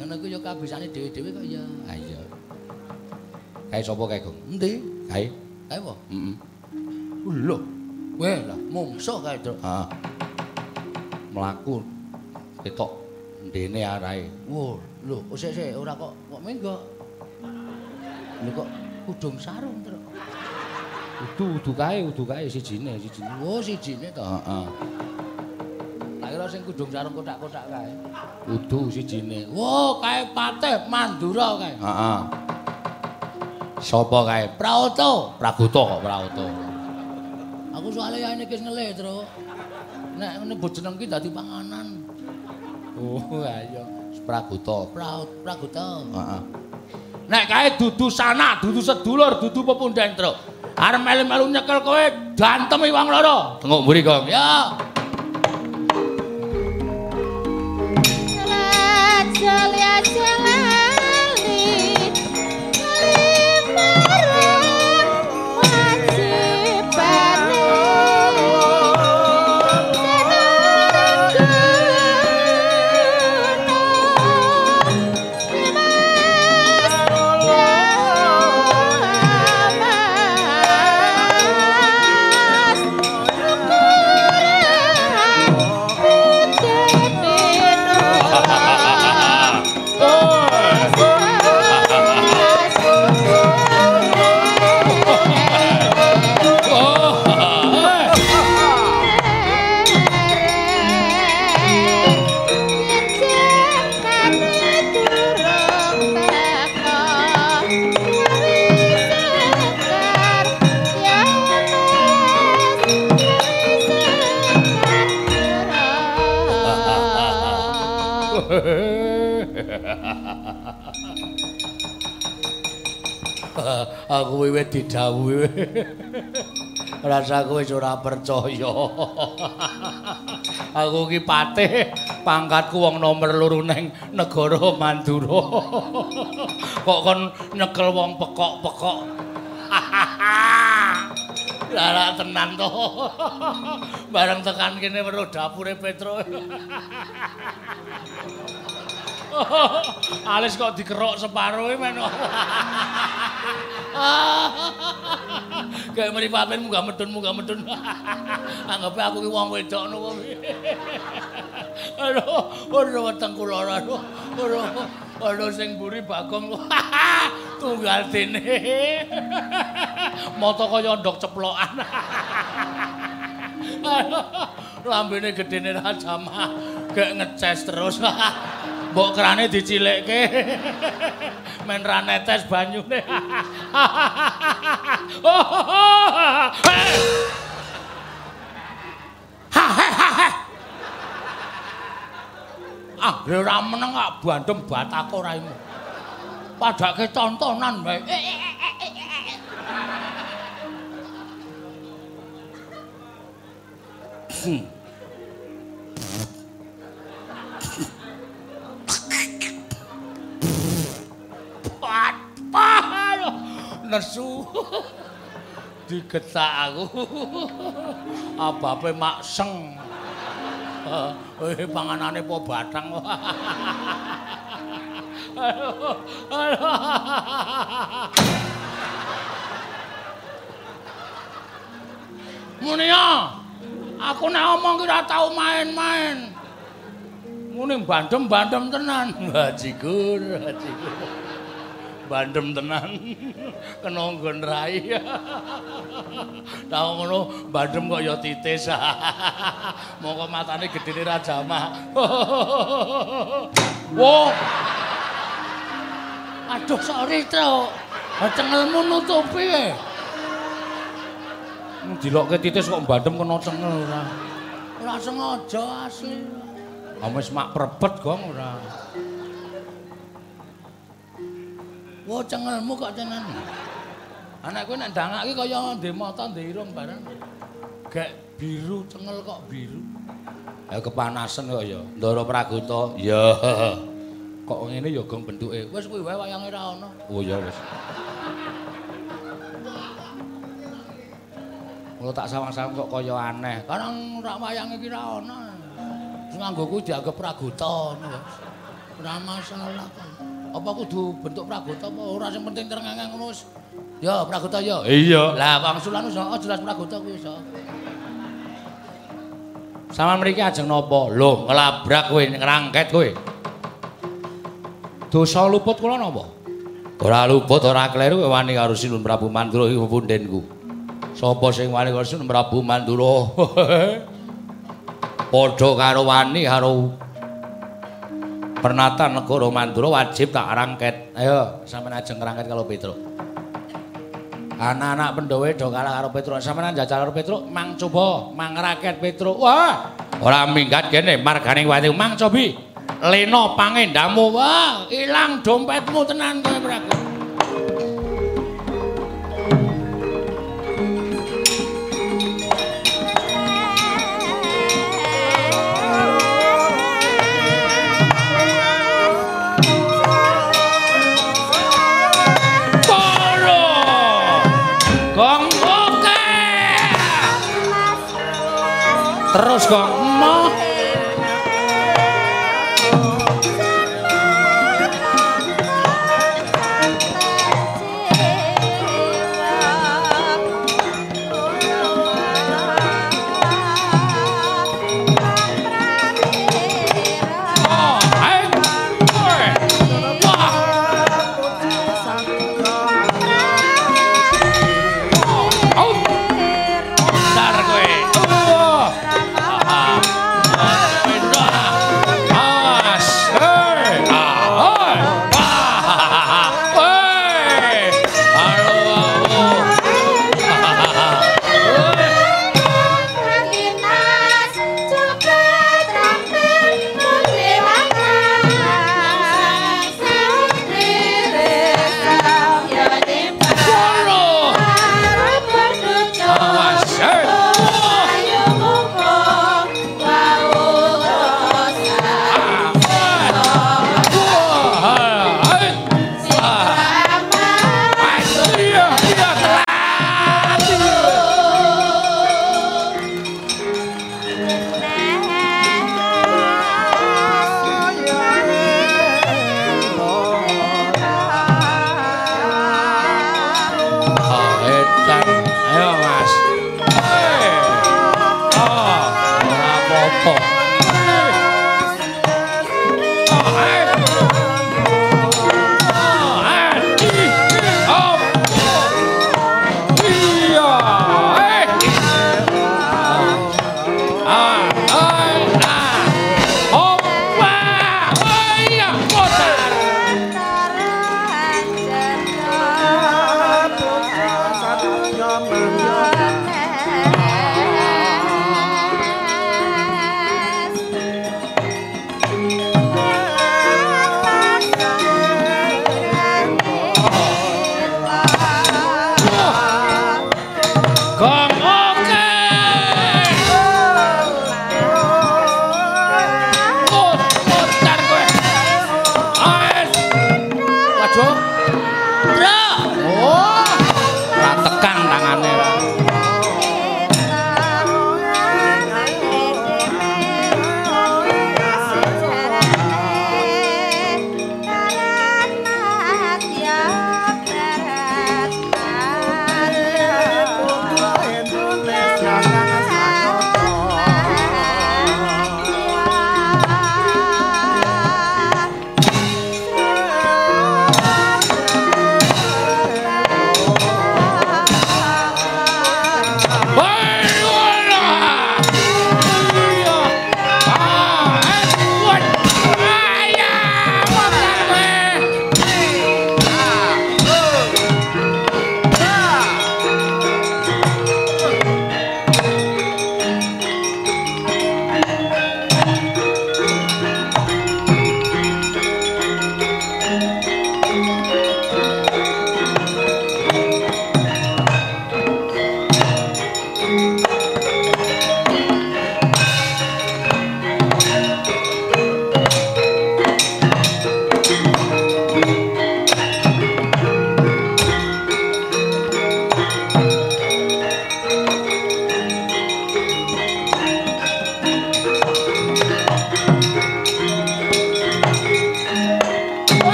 Ngono kuwi ya kabisane dhewe-dhewe kok ya. Ha iya. Kae sapa kae, Gong? Endi? Kae. Kae apa? Heeh. Lho. Weh lah mungsuh kae, Truk. Heeh. Mlaku ketok ndene arahe. Wo, lho, oh, sik sik ora kok kok menggo. Lho kok kudung sarung, Truk. Udu udu kae, udu kae sijine, sijine. Oh, sijine to. Heeh. Tak kira sing kudung sarung kotak-kotak kae. Udu sijine. Wo, kae Patih Mandura kae. Heeh. Sapa kae? Praoto. Prabuta kok Prabuta. Aku soalnya ya ini kis Tru. Nek ini bojeneng kita dadi panganan. Oh ayo. Pragoto. Heeh. Nek kae dudu sanak, dudu sedulur, dudu pepundhen, Tru. Arem melu-melu nyekel kowe dantem iwang loro. Tengok muri kong. Ya. Selat, selat, selat. Aku wiwit didhawuhi. Rasaku wis ora percaya. aku ki patih pangkatku wong nomor loro ning negara Mandura. Kok kon nyekel wong pekok-pekok. Lara tenan to. Bareng tekan kene weruh dapure Petro. Alis kok dikerok separuh men. Kayak mripaten munggah medun munggah medun. Anggepe aku ki wong wedok kuwi. Aduh, ora weteng kula ora. Ora. Ora sing mburi Bagong. Tunggal dene. Mata kaya ndok ceplokan. Lambene gedene Raja Mah. Gek ngeces terus. Mbok krane dicilikke men ra netes banyune. Ah ora meneng kok bandem batako raimu padake tontonan bae Hmm. Nesu. Digetak aku. Abape makseng. Eh panganane po batang. Muni Aku nek omong ki ora tau main-main. Muni bandem-bandem tenan. Hajigur, hajigur. bandem tenan. Kena nggon rai. Tau ngono bandem kok ya titis. Mongko matane gedene raja mah wo aduh sorry tro cengelmu nutupi dilokke titis kok bandem kena cengel ora. Ora sengaja asli Ames mak prebet gong ora. Wo cengelmu kok tenan. Anak kowe nek dangak iki kaya ndek irung bareng. Gek biru cengel kok biru. Ya kepanasan kok ya. Ndara Praguta. Ya. Kok ngene ya gong bentuke. Wis kuwi wae wayange ra ono. Oh ya wis. Kula tak sawang-sawang kok kaya aneh. Karang rak wayange iki ra ono. Nganggo kuwi dianggep Praguta ngono. Ora masalah kok. Apa kudu bentuk pragota apa ora sing penting terengeng ngono wis. Ya, pragota ya. Iya. Lah wong sulan wis jelas pragota kuwi iso. Sama mriki ajeng napa? Lho, ngelabrak kowe ngrangket kowe. Dosa luput kula napa? Ora luput, ora kleru wani karo Sinun Prabu Mandura iki pundenku. Sapa sing wani karo Sinun Prabu Mandura? Padha karo wani karo Pernata negara Mandura wajib tak rangket. Ayo, sampean ajeng ngrangket kalau Petruk. Anak-anak Pandhawa do kalah karo Petruk. Sampean njajal karo Petruk, mang coba mang raket Petruk. Wah, ora minggat kene marganing wati mang cobi. Leno pangendamu. Wah, ilang dompetmu tenan kowe, Prabu. Terus kok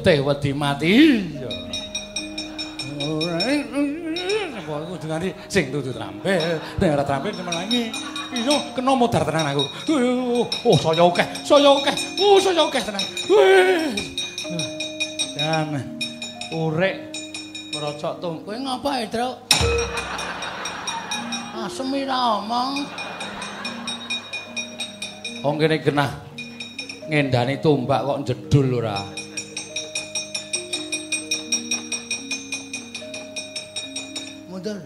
getih wedi mati. Apa aku dengani sing dudu trampil, nek ora trampil temelangi. Iso kena modar tenan aku. Oh, saya akeh, saya akeh. Oh, saya akeh tenan. Dan urek merocok tung. Kowe ngapa, Truk? Asem ira omong. Wong kene genah ngendani tumbak kok jedul ora. Mundur.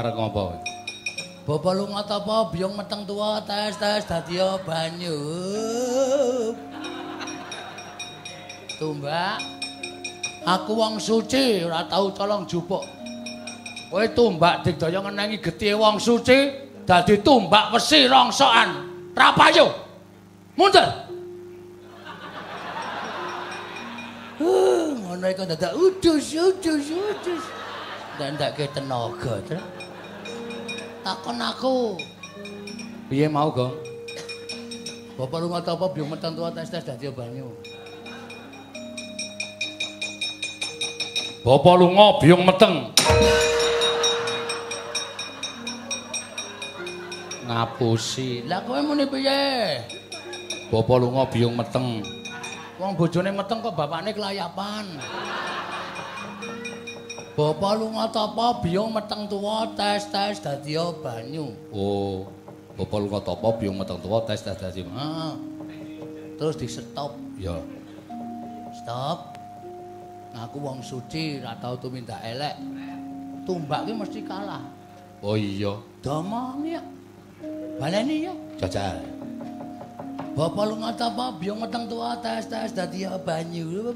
Arep ngopo? Bapak lu apa biong meteng tua tes tes dadi banyu. Tumbak. Aku wong suci ora tau colong jupuk. Kowe tumbak digdaya ngenengi getih wong suci dadi tumbak wesi rongsokan. Rapayo. Mundur. ngono iku dadak udus udus udus. Ndandake tenaga, Truk. takon aku. Piye mau, Gong? Bapak lu ngata apa biung meteng tua tes tes dadi banyu. Bapa lunga biyung meteng. Ngapusi. Lah kowe muni piye? Bapa lunga biyung meteng. Wong bojone meteng kok bapakne kelayapan. Bapak lu ngata apa biung meteng tua tes tes dadi banyu. Oh, bapa lunga tapa biyung meteng tuwa tes tes dadi. Heeh. Terus di stop. Ya. Stop. Aku wong suci ora tau tumindak elek. Tumbak ki mesti kalah. Oh iya, Domong ya. Baleni ya. jajal. Bapak lu ngata apa biung meteng tua tes tes dadi banyu.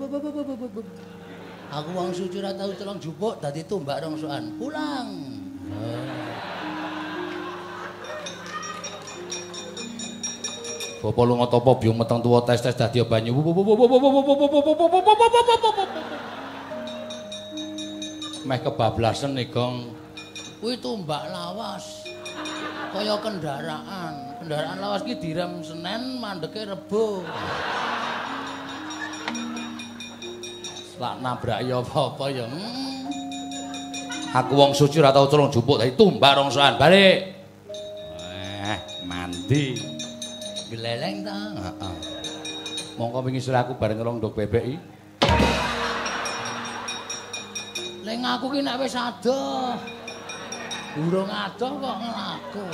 Aku wong suci ora tau celong jupuk dadi tumbak rongsokan. Pulang. Bapa lunga tapa biyung meteng tuwa tes tes dadi banyu. Meh kebablasan nih, Gong. Kuwi tumbak lawas. Kaya kendaraan. Kendaraan lawas ki direm Senin, mandeke Rebo. Lak nabrak ya apa-apa ya. Hmm. Aku wong suci ora tau celung jupuk dadi tumbak rongsokan. Balik. Eh, mandi. Geleleng ta. Heeh. Mongko wingi sore aku bareng ngelong ndok bebek iki. Leng aku ki nek wis adoh. Urung adoh kok nglaku.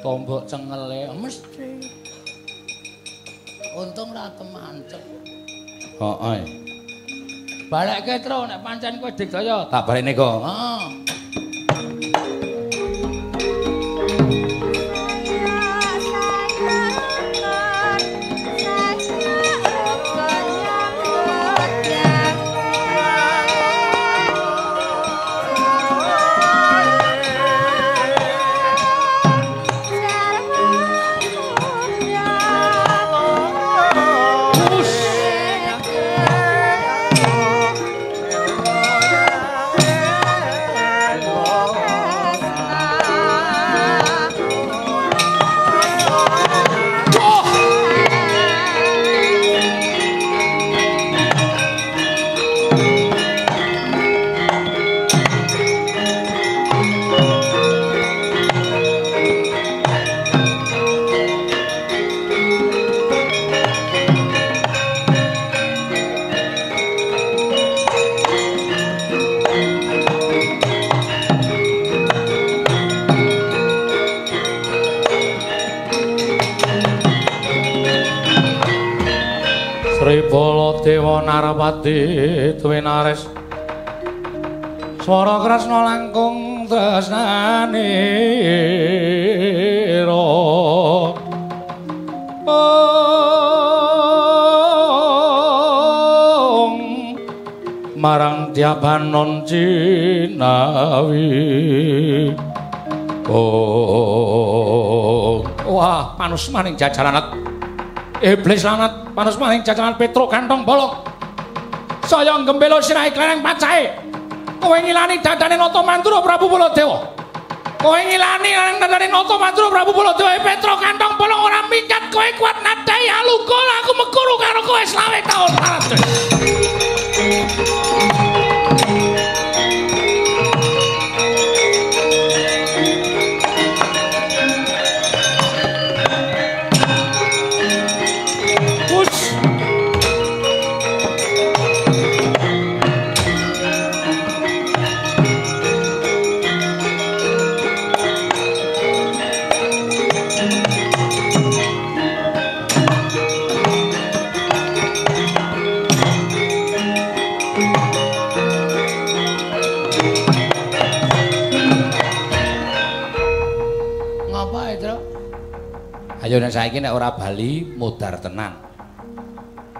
Tombok cengele. Mesti. Untung ra temancep. Heeh. Balekke tro nek pancen kowe digdaya. Tak balekne kok. Heeh. Panus maning jajalanat Iblis lanat panus maning jajalan Petruk kantong bolong. Saya gembelo sirahe klereng pacahe. Kowe ngilani dadane Nata Mantura Prabu Baladewa. Kowe ngilani nang nandane Nata Mandura Prabu Baladewa Petro kantong bolong ora mingkat kowe kuat nadai alukul aku mekuru karo kowe selawe taun. Saiki nek ora bali modar tenan.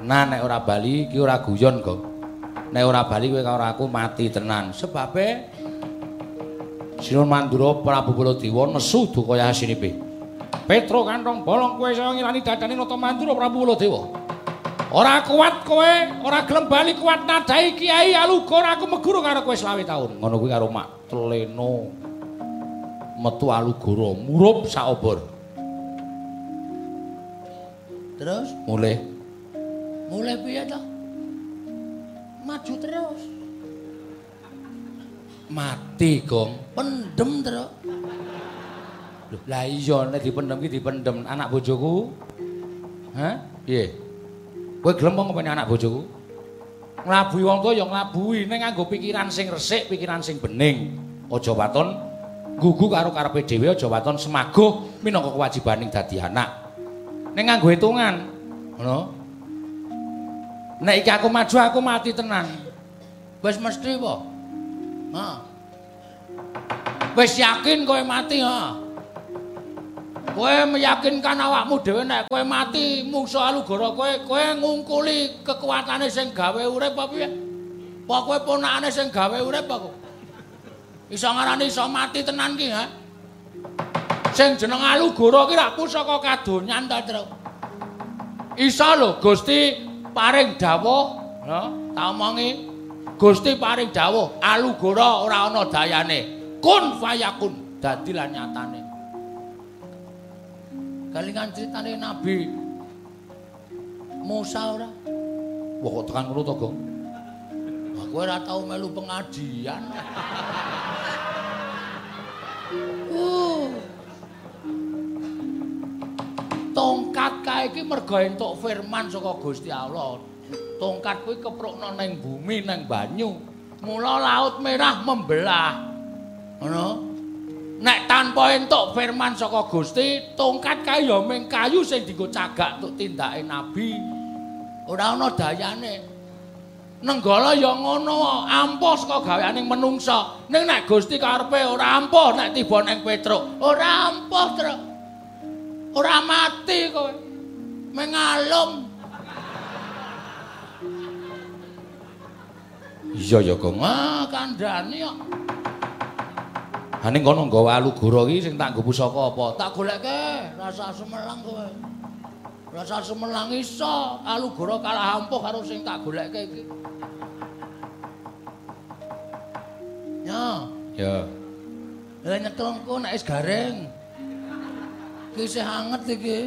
Nah nek ora bali iki ora guyon kok. Nek ora bali kowe karo aku mati tenan. Sebabe Sinun Mandura Prabu Baladewa nesu duka yasinipe. Petro kantong bolong kowe saya ngilani dadane Nata Mandura Prabu Baladewa. Ora kuat kowe, ora gelem bali kuat nadai Kiai Alugor aku meguru karo kowe selawe taun. Ngono kuwi karo Mak Teleno metu Alugara murup sak obor. Terus? Mulih. Mulih piye to? Maju terus. Mati, Gong. Pendem terus. Lho, lah iya nek dipendem ki dipendem anak bojoku. Hah? Piye? Kowe gelem apa anak bojoku? Nglabuhi wong tuwa ya nglabuhi ning nganggo pikiran sing resik, pikiran sing bening. Aja waton gugu karo karepe dhewe, aja waton semaguh minangka kewajibaning dadi anak. Ning nganggo hitungan ngono. Nek iki aku maju aku mati tenan. Wis mesti apa? Ha. Wis yakin kowe mati ha. Kowe meyakinkan awakmu dhewe nek kowe mati musuh alugara kowe kowe ngungkuli kekuatane sing gawe urip apa piye? Apa kowe ponakane sing gawe urip apa? Iso ngarani iso mati tenan ki ha sing jeneng Alugara ki rak pusaka kadonyan ta, Tru. Isa lho Gusti paring dawuh, ha, ta omongi. Gusti paring dawuh, Alugara ora ana dayane. Kun fayakun, dadi lan nyatane. Kalingan critane Nabi Musa ora? Wah kok tekan ngono to, Gong? Aku ora tau melu pengajian. Uh. Tongkat kae iki mergo entuk firman saka Gusti Allah. Tongkat kuwi keprukna ning bumi ning banyu. Mula laut merah membelah. Ngono. Nek tanpa entuk firman saka Gusti, tongkat kae ya mung kayu sing dienggo cagak tuk tindake nabi. Ora ana dayane. Nenggala ya ngono, ampuh saka gaweaning menungsa. Ning nek Gusti karepe ora ampuh nek tiba ning Petruk, ora ampuh, Truk. Ora mati kowe. Mengalum. Iya ya gong. Ah kandhani kok. Ha ning kono nggawa alugara iki sing tak nggo pusaka apa? Tak goleke rasa semelang kowe. Rasa semelang iso alugara kalah ampuh karo sing tak goleke iki. Ya ya. Ya nyekelku nek is garing Iki isih anget iki.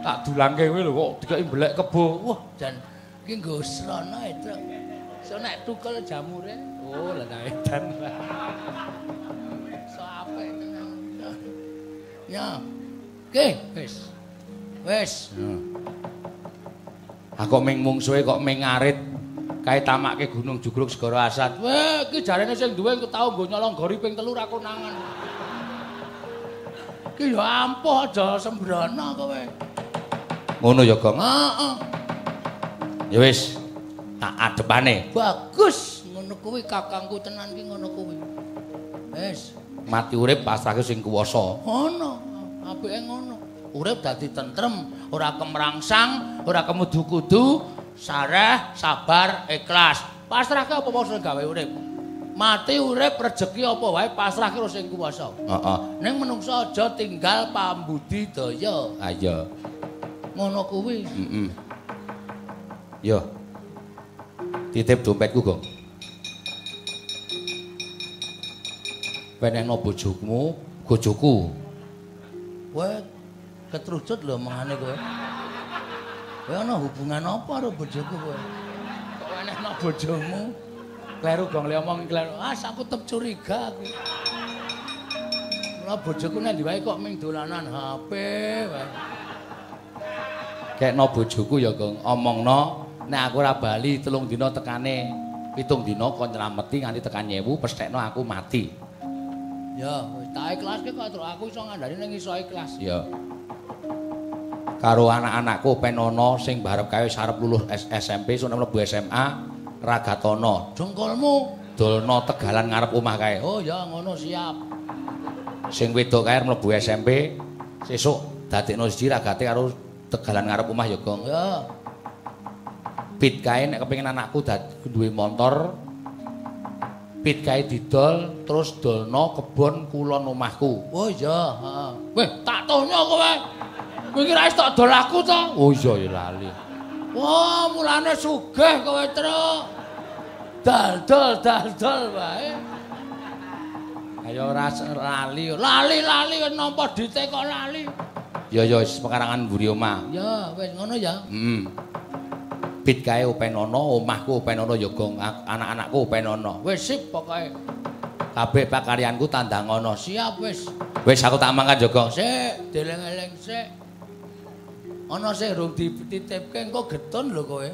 Tak dulangke kowe lho kok dikeki mbelek kebo. Wah, jan iki nggo srana itu. So nek tukel jamure, oh lah edan. So apik tenan. Ya. Oke, wis. Wis. Aku ming mungsuhe kok ming ngarit kae tamake Gunung Jugruk Segara Asad. Weh, iki jarene sing duwe tau nggo nyolong gori ping 3 ra konangan. Ki ya ampuh aja sembrono kowe. Ngono ya, Gong. Heeh. Ya wis, tak adepane. Bagus, ngono kuwi kakangku tenan ki ngono kuwi. Wis, mati urip pasrahke sing kuwasa. Ngono, apike ngono. Urip dadi tentrem, ora kemrangsang, ora kemudu-kudu, sareh, sabar, ikhlas. Pasrahke apa wae gawe urip. Mati urip rejeki apa wae pasrah karo sing kuwasa. Heeh. Ning menungsa aja tinggal pambudidaya. Ha iya. Ngono kuwi. Heeh. Yo. Titip dompetku, Gong. Wenehno bojomu, bojoku. Kowe ketrucut lho mengane kowe. Kowe ana hubungan apa karo bojoku kowe? Kok wenehno bojomu? Kleru gong le omong kleru. Ah, aku tetep curiga aku. Lah bojoku nek diwae kok ming dolanan HP wae. Kekno bojoku ya, Gong. Omongno nek aku ora bali telung dina tekane pitung dina kon nylameti nganti tekan nyewu pesthekno aku mati. Ya, wis tak ikhlaske kok terus aku iso ngandani ning iso ikhlas. Ya. Karo anak-anakku penono sing barep kae sarep lulus SMP sun mlebu SMA Ragatono. Jengkolmu. Dolno tegalan ngarep omah kae. Oh ya ngono siap. Sing wedok kae mlebu SMP sesuk dadekno siji ragate karo tegalan ngarep omah ya, Gong. Ya. Pit kae nek kepengin anakku duwe motor pit kae didol terus dolno kebon kulon omahku. Oh iya, heeh. Weh, tak tonya kowe. Kowe kira wis tak dol aku to? Oh iya ya lali. Wah, mulane sugih kowe, Truk. Dal-dal, dal-dal wae. Ayo ora lali. Lali-lali nampa dite kok lali. Ya ya wis pekarangan mburi omah. Ya, wis ngono ya. Heeh. Pit kae openono, omahku openono ya gong anak-anakku openono. Wis sip pokoke. Kabeh pakaryanku tandangono. Siap wis. Wis aku tak mangkat Joko. Sik, deleng-eleng sik. Ana sing rung dititipke engko getun lho kowe.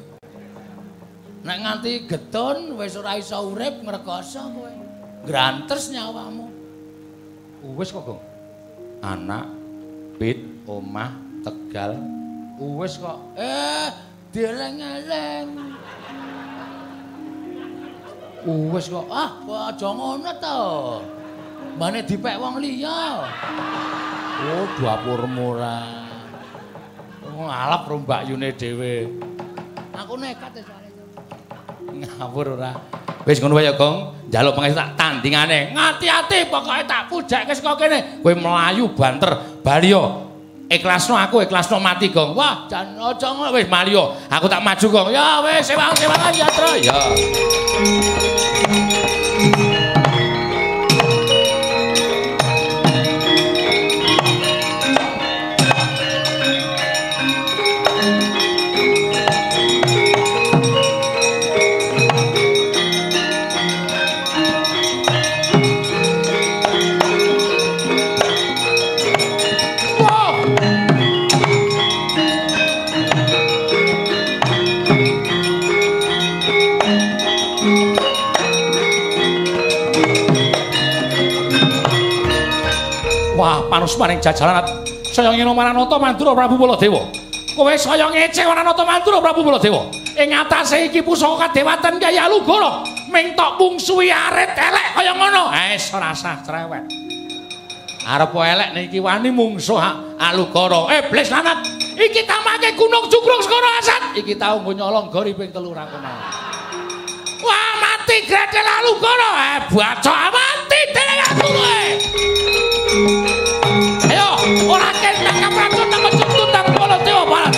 Nek nganti getun wis ora iso urip ngrekoso kowe. Grantes nyawamu. Wis kok, Gong. Anak, pit, omah, Tegal. Wis kok. Eh, deleng-eleng. Wis kok. Ah, kok aja ngono to. Mane dipek wong liya. Oh, dapurmu ora. Ngalap rombak yune dhewe. Aku nekat soalé. Ngawur ora. Wis ngono wae ya, Gong. Njaluk pangestu tak tandingane. Ngati-ati pokoke tak pujekke saka kene. Kowe mlayu banter bali yo. Ikhlasno aku, ikhlasno mati, Gong. Wah, Jan aja ngono wis mali yo. Aku tak maju, Gong. Ya wis sewang-sewangan ya, Tru. Ya. Panus maring jajalan saya ngino Maranata Mandura Prabu Baladewa. Kowe saya ngece Maranata Mandura Prabu Baladewa. Ing atase iki pusaka kadewatan Kaya Lugara, ming tok mungsuhi arit elek kaya ngono. Eh, ora sah cerewet. Arep elek niki wani mungsuh Alugara. Eh, bles lanat. Iki tamake Gunung Jugrung Segara Asat. Iki tau nggo nyolong gori ping 3 ra. Wah, mati gretel Alugara. Eh, bacok mati dene aku kowe. Ayo, ora kentang kapracun nang jentut nang kala dewa barat.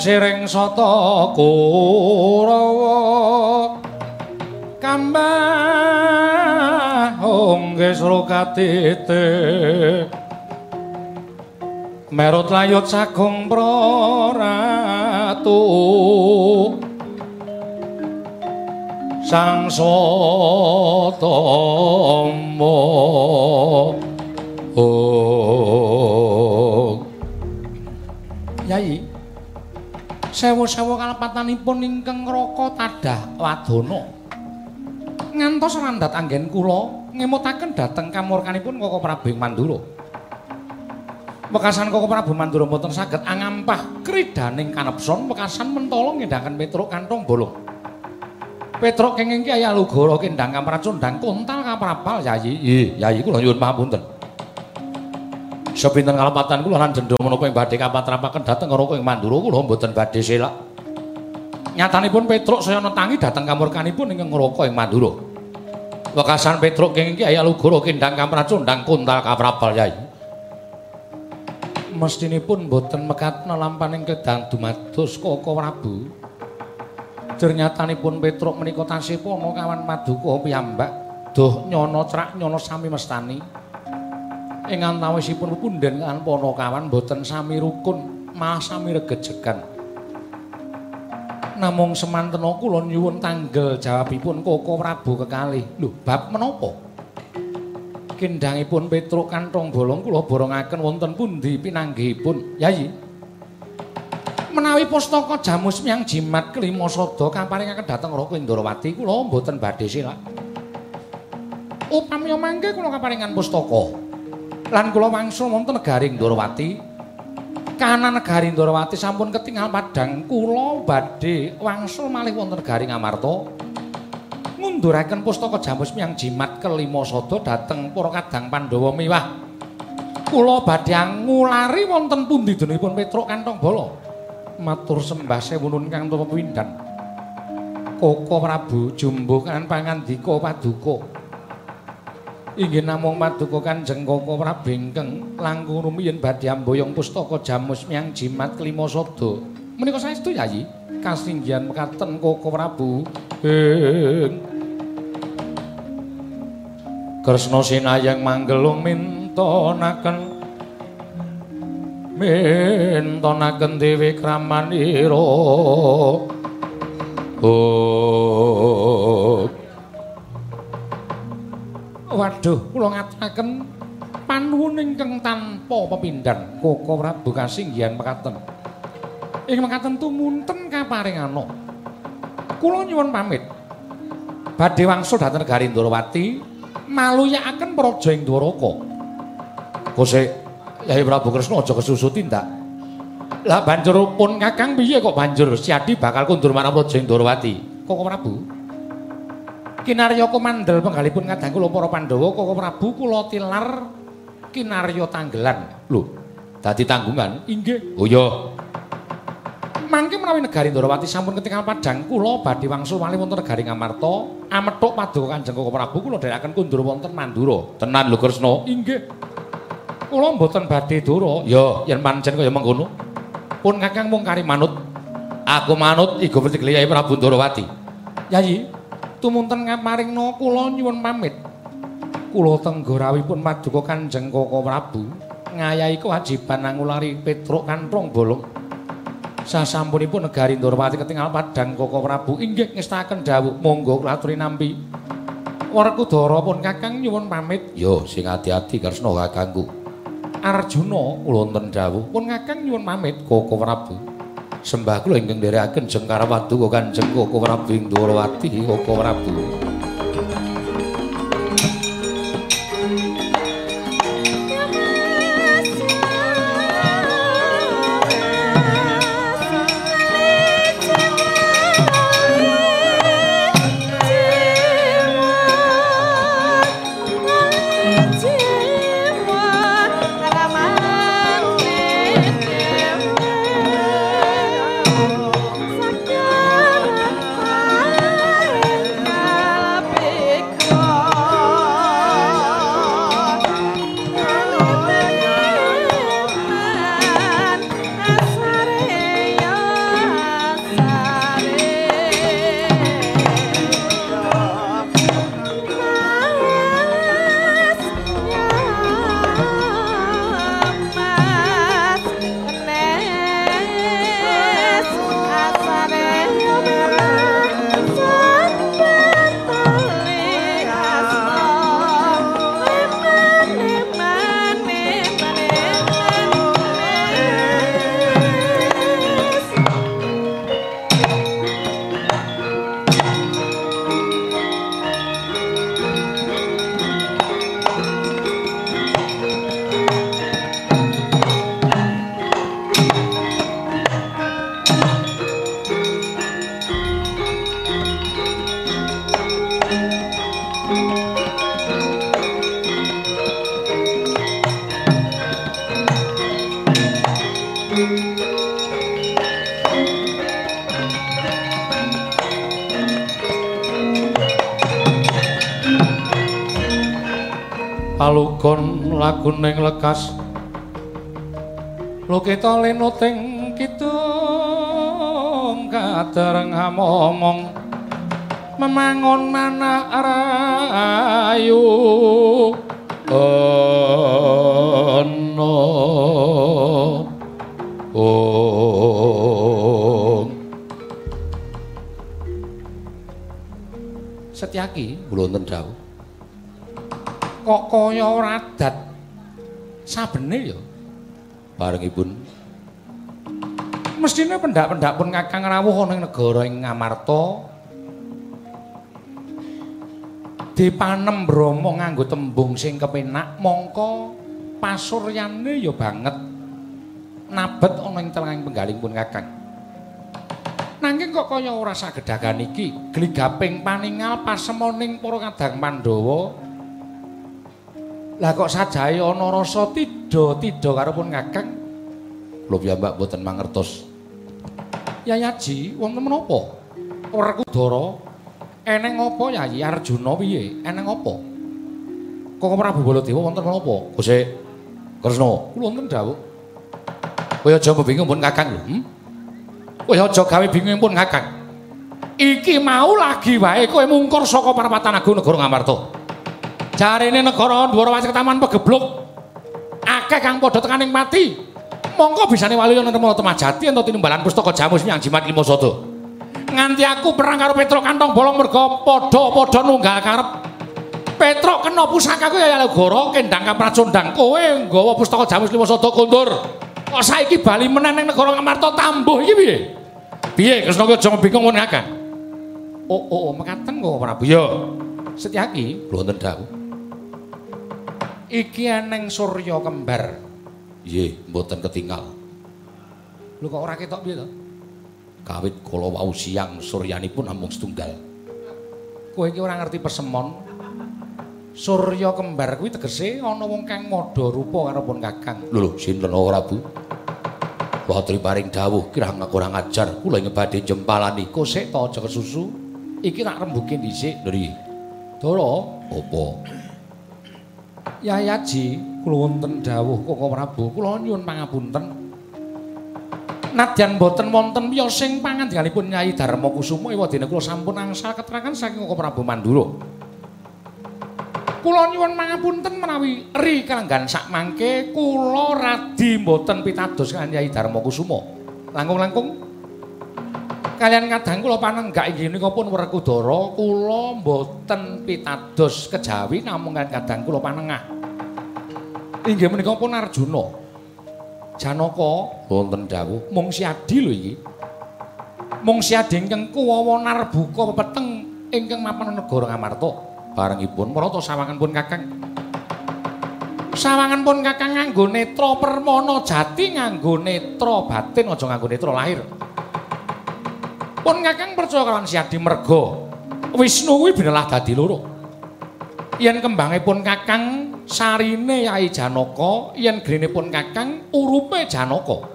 Siring sata Kurawa. Kambah ongge srokatite merut layut sagung praratu sang sotomo sewu-sewu kalepatanipun ingkang raka tadah wadana ngantos randhat anggen kula ngemutaken dhateng kamurkanipun Koko Prabu Mandura Wekasan Koko Prabu Mandura mboten saged angampah kridaning kanepson wekasan mentala ngendhangaken Petruk kantong bolong Petruk kenging Kyai Alugara kendhang kamracundang kontal kaprapal yayi yayi kula nyuwun pamunten Sepinten kalepatan kula lan jendha menapa ing badhe kapatrapaken dhateng Raka ing Mandura kula mboten badhe selak. Nyatanipun Petruk saya netangi dhateng kamurkanipun ing Raka ing Mandura. Wekasan Petruk kenging Kyai Alugara kendhang kamracundang kontal kaprapal yai. Mestinipun mboten mekaten lampaning kedang dumados Koko Prabu. Dernyatanipun Petruk menika tasih pono kawan Paduka piyambak. Duh nyono crak nyono sami mestani. Ing antawisipun punden kan ponokawan boten sami rukun malah sami regejegan. Namung semantena kula nyuwun tanggel jawabipun Koko Prabu kekalih. Lho bab menapa? Kendangipun Petruk kantong bolong kula borongaken wonten pundi pinanggihipun? Yayi menawi pustaka jamus miyang jimat kelima sada kaparingaken dhateng Raka Indrawati kula mboten badhe silak upami mangke kula kaparingan pustaka lan kula wangsul wonten negari Ndorowati. Kahanan negari Ndorowati sampun ketingal padhang kula badhe wangsul malih wonten negari Ngamarta. Ngunduraken pustaka jamus miyang jimat kelima sada dhateng para kadang Pandhawa miwah. Kula badhe ngulari wonten pundi denipun Petruk kantong bala. Matur sembah sewunun kang tuwa pindhan. Koko Prabu jumbuh kan pangandika paduka. Inggih namung paduka Kanjeng Koko Prabu ingkang langkung rumiyin badhe amboyong pustaka jamus miyang jimat kelima sada. Menika saestu Yayi, kasinggihan mekaten Koko Prabu. Kresna sinayang manggelung mintonaken mintonaken dewi kramanira. Oh Waduh, kula ngaturaken panuwun ingkang tanpa pepindhan Koko Prabu kasinggihan mekaten. Ing mekaten tumunten kaparingana. Kula nyuwun pamit. Badhe wangsul dhateng negari Ndrawati, maluyakaken praja ing Dwaraka. Kose Yai Prabu Kresna aja kesusu tindak. Lah banjur pun Kakang piye kok banjur Siadi bakal kundur marang praja ing Ndrawati? Koko Prabu. Kinarya komandel penggalipun kadang kula para Pandhawa Koko Prabu kula tilar kinarya tanggelan. Lho, dadi tanggungan? Inggih. Oh iya. Mangke menawi negari Ndrawati sampun ketingal padhang kula badhe wangsul malih wonten negari Ngamarta, amethuk paduka Kanjeng Koko Prabu kula dherekaken kundur wonten Mandura. Tenan lho Kresna. Inggih. Kula mboten badhe dura. Ya, yen pancen kaya mengkono. Pun Kakang mung kari manut. Aku manut Kyai Prabu Ndrawati. Yayi, tumunten ngamaringna kula nyuwun pamit. Kula tenggorawipun paduka Kanjeng Koko Prabu ngayahi kewajiban ngulari Petruk kanthong bolong. Sasampunipun negari Ndorowati ketingal padhang Koko Prabu inggih ngestaken dawuh monggo kula aturi nampi. Werkudara pun Kakang nyuwun pamit. Yo sing ati-ati Kresna kakangku. Arjuna kula wonten dawuh pun Kakang nyuwun pamit Koko Prabu. Sembah kula ingkang nderekaken Jengkar Paduka Kanjeng Koko Prabu Ndrawati Koko Prabu palugon laguning lekas. Lukita lenuting kidung kadereng momong memangon mana rayu ono oh. Setyaki? Kula wonten dawuh. Kok kaya ora adat sabene ya? Barengipun mestine pendak-pendak pun kakang rawuh ana ing negara ing Ngamarta. Dipanem Brahma nganggo tembung sing kepenak mongko pasuryane ya banget nabet ana ing telenging penggaling pun kakang nanging kok kaya ora sagedagan iki gligaping paningal pasemoning para kadang Pandhawa Lah kok sajae ana rasa tida-tida karo pun Kakang? Kula piyambak mboten mangertos. Yayaji, wonten menapa? Werkudara eneng apa Yayi Arjuna piye? Eneng apa? Kok Prabu Baladewa wonten menapa? Gusti Kresna, kula wonten dawuh. Kaya aja bingung pun Kakang lho. Hmm? Kaya aja gawe bingung pun Kakang. Iki mau lagi wae kowe mungkur saka Parapatan Agung Negara Ngamarta. jarene negara Ndwara Wasi Ketaman pegebluk akeh kang padha tekaning mati mongko bisane wali ana nemu temajati ento tinimbalan pustaka jamus nyang jimat limo sodo nganti aku perang karo Petro kantong bolong merga padha-padha nunggal karep Petro kena pusakaku ya Legoro kendang kapracondang kowe nggawa pustaka jamus limo sodo kondur kok saiki bali meneh ning negara Ngamarta tambuh iki piye piye Kresna ki aja bingung ngono akeh oh oh, oh mekaten kok Prabu ya Setyaki wonten dawuh iki eneng surya kembar. Nggih, mboten ketinggal. Lho kok ora ketok piye to? Kawit kala wau siang suryanipun namung setunggal. Kowe iki ora ngerti pesemon. Surya kembar kuwi tegese ana wong kang madha rupa karo pun Kakang. Lho lho, sinten ora Bu? Watri paring dawuh kirang kurang ajar kula ing badhe jempalani kosek to aja kesusu. Iki tak rembuke dhisik. Lho iki. Dara apa? Yayaji, kula wonten dawuh Koko Prabu, kula nyuwun pangapunten. Nadyan boten wonten miya sing pangandikanipun Nyai Darma Kusuma ewadene kula sampun angsal keterangan saking Koko Prabu Mandura. Kula nyuwun pangapunten menawi ri kalenggan sak mangke kula radi boten pitados kan Nyai Darma Kusuma. Langkung-langkung kalian kadang kula panenggak inggih menika pun Werkudara kula mboten pitados kejawi namung kadang kula panengah. Inggih menika pun Arjuna. Janaka wonten dawuh mung siadi lho iki. Mung siadi ingkang kuwawa narbuka pepeteng ingkang mapan negara Ngamarta. Barengipun marata sawangan pun Kakang. Sawangan pun Kakang nganggo netra permana jati nganggo netra batin aja nganggo netra lahir. pun kakang percaya kalang siadi merga Wisnu kuwi binelah dadi loro. Yen kembange pun kakang sarine yai Janaka yen grene pun kakang urupe Janaka.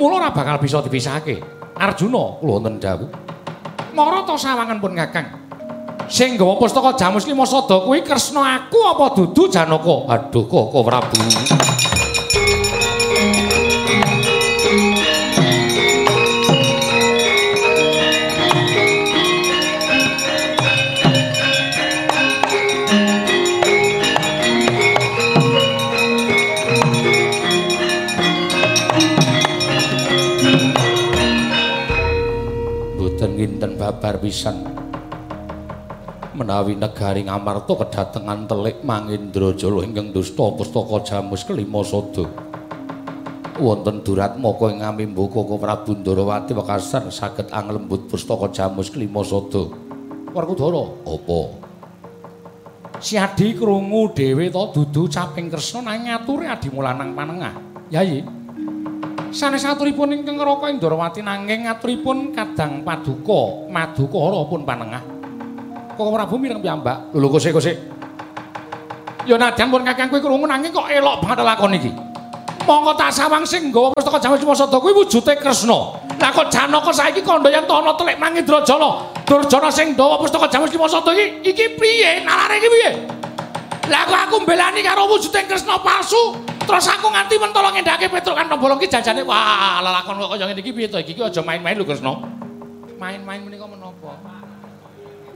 Mula ora bakal bisa dipisahake. Arjuna kula wonten dawuh. Marata sawangan pun kakang sing gawa pustaka Jamus Lima Sada kuwi Kresna aku apa dudu Janaka? Aduh kok Prabu nginten babar pisan menawi negari Ngamarta kedatengan telik Mangindrajala ingkang dusta pustaka jamus kelima sada. Wonten durat maka ing ngamimbuka Koko Prabu Ndarawati wekasan saged anglembut pustaka jamus kelima sada. Werkudara apa? Siadi krungu dhewe to dudu caping Kresna nang ngature adi mulanang panengah. Yayi sanes aturipun ingkang ngraka Indrawati nanging aturipun kadang paduka madukara pun panengah kok Prabu mireng piyambak lho kose kose ya nadyan pun kakang kowe krungu nanging kok elok banget lakon iki Mongko tak sawang sing nggawa pustaka Jamus Kimasada kuwi wujude Kresna. Lah kok Janaka saiki kandha yen ana telik Mangindrajala. Durjana sing nggawa pustaka Jamus Kimasada iki iki piye? Nalare iki piye? Lah kok aku mbelani karo wujude Kresna palsu, terus aku nganti mentolo ngendhake Petruk kan bolong ki jajane wah lelakon kok kaya ngene iki piye to iki aja main-main lho Kresna. Main-main menika menapa?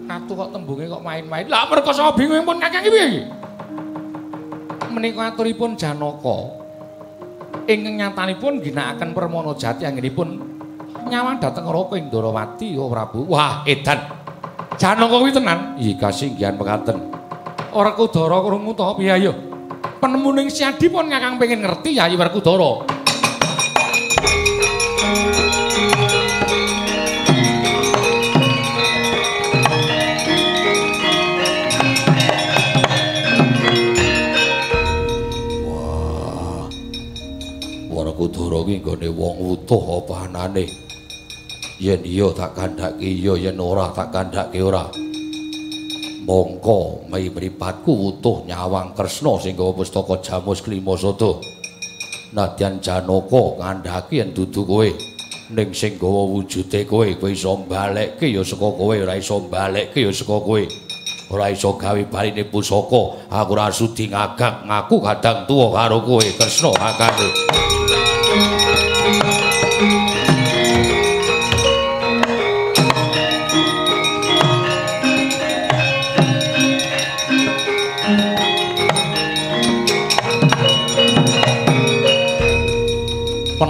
Katu kok tembunge kok main-main. Lah mergo sama bingung pun kakang iki piye iki? Menika aturipun Janaka. Ingkang nyatanipun ginakaken Permana Jati anggenipun nyawang dhateng Raka ing Ndarawati ya Prabu. Wah, edan. Janaka kuwi tenan. Iya kasinggihan pekaten. Ora Kudara krungu to piye ayo? Penemuning Siadi pun kakang pengen ngerti Yayi Werkudara. Werkudara kuwi nggone wong utuh apa anane? Yen iya tak kandhake iya, yen ora tak kandhake ora. Mongko mai mripatku utuh nyawang Kresna sing gawa pustaka Jamus Klimasada. Nadyan Janaka kandhake yen dudu kowe. Ning sing gawa wujude kowe, kowe iso mbalekke ya saka kowe, ora iso mbalekke ya saka kowe. Ora iso gawe baline pusaka. Aku ora sudi ngagak ngaku kadang tuwa karo kowe Kresna akane.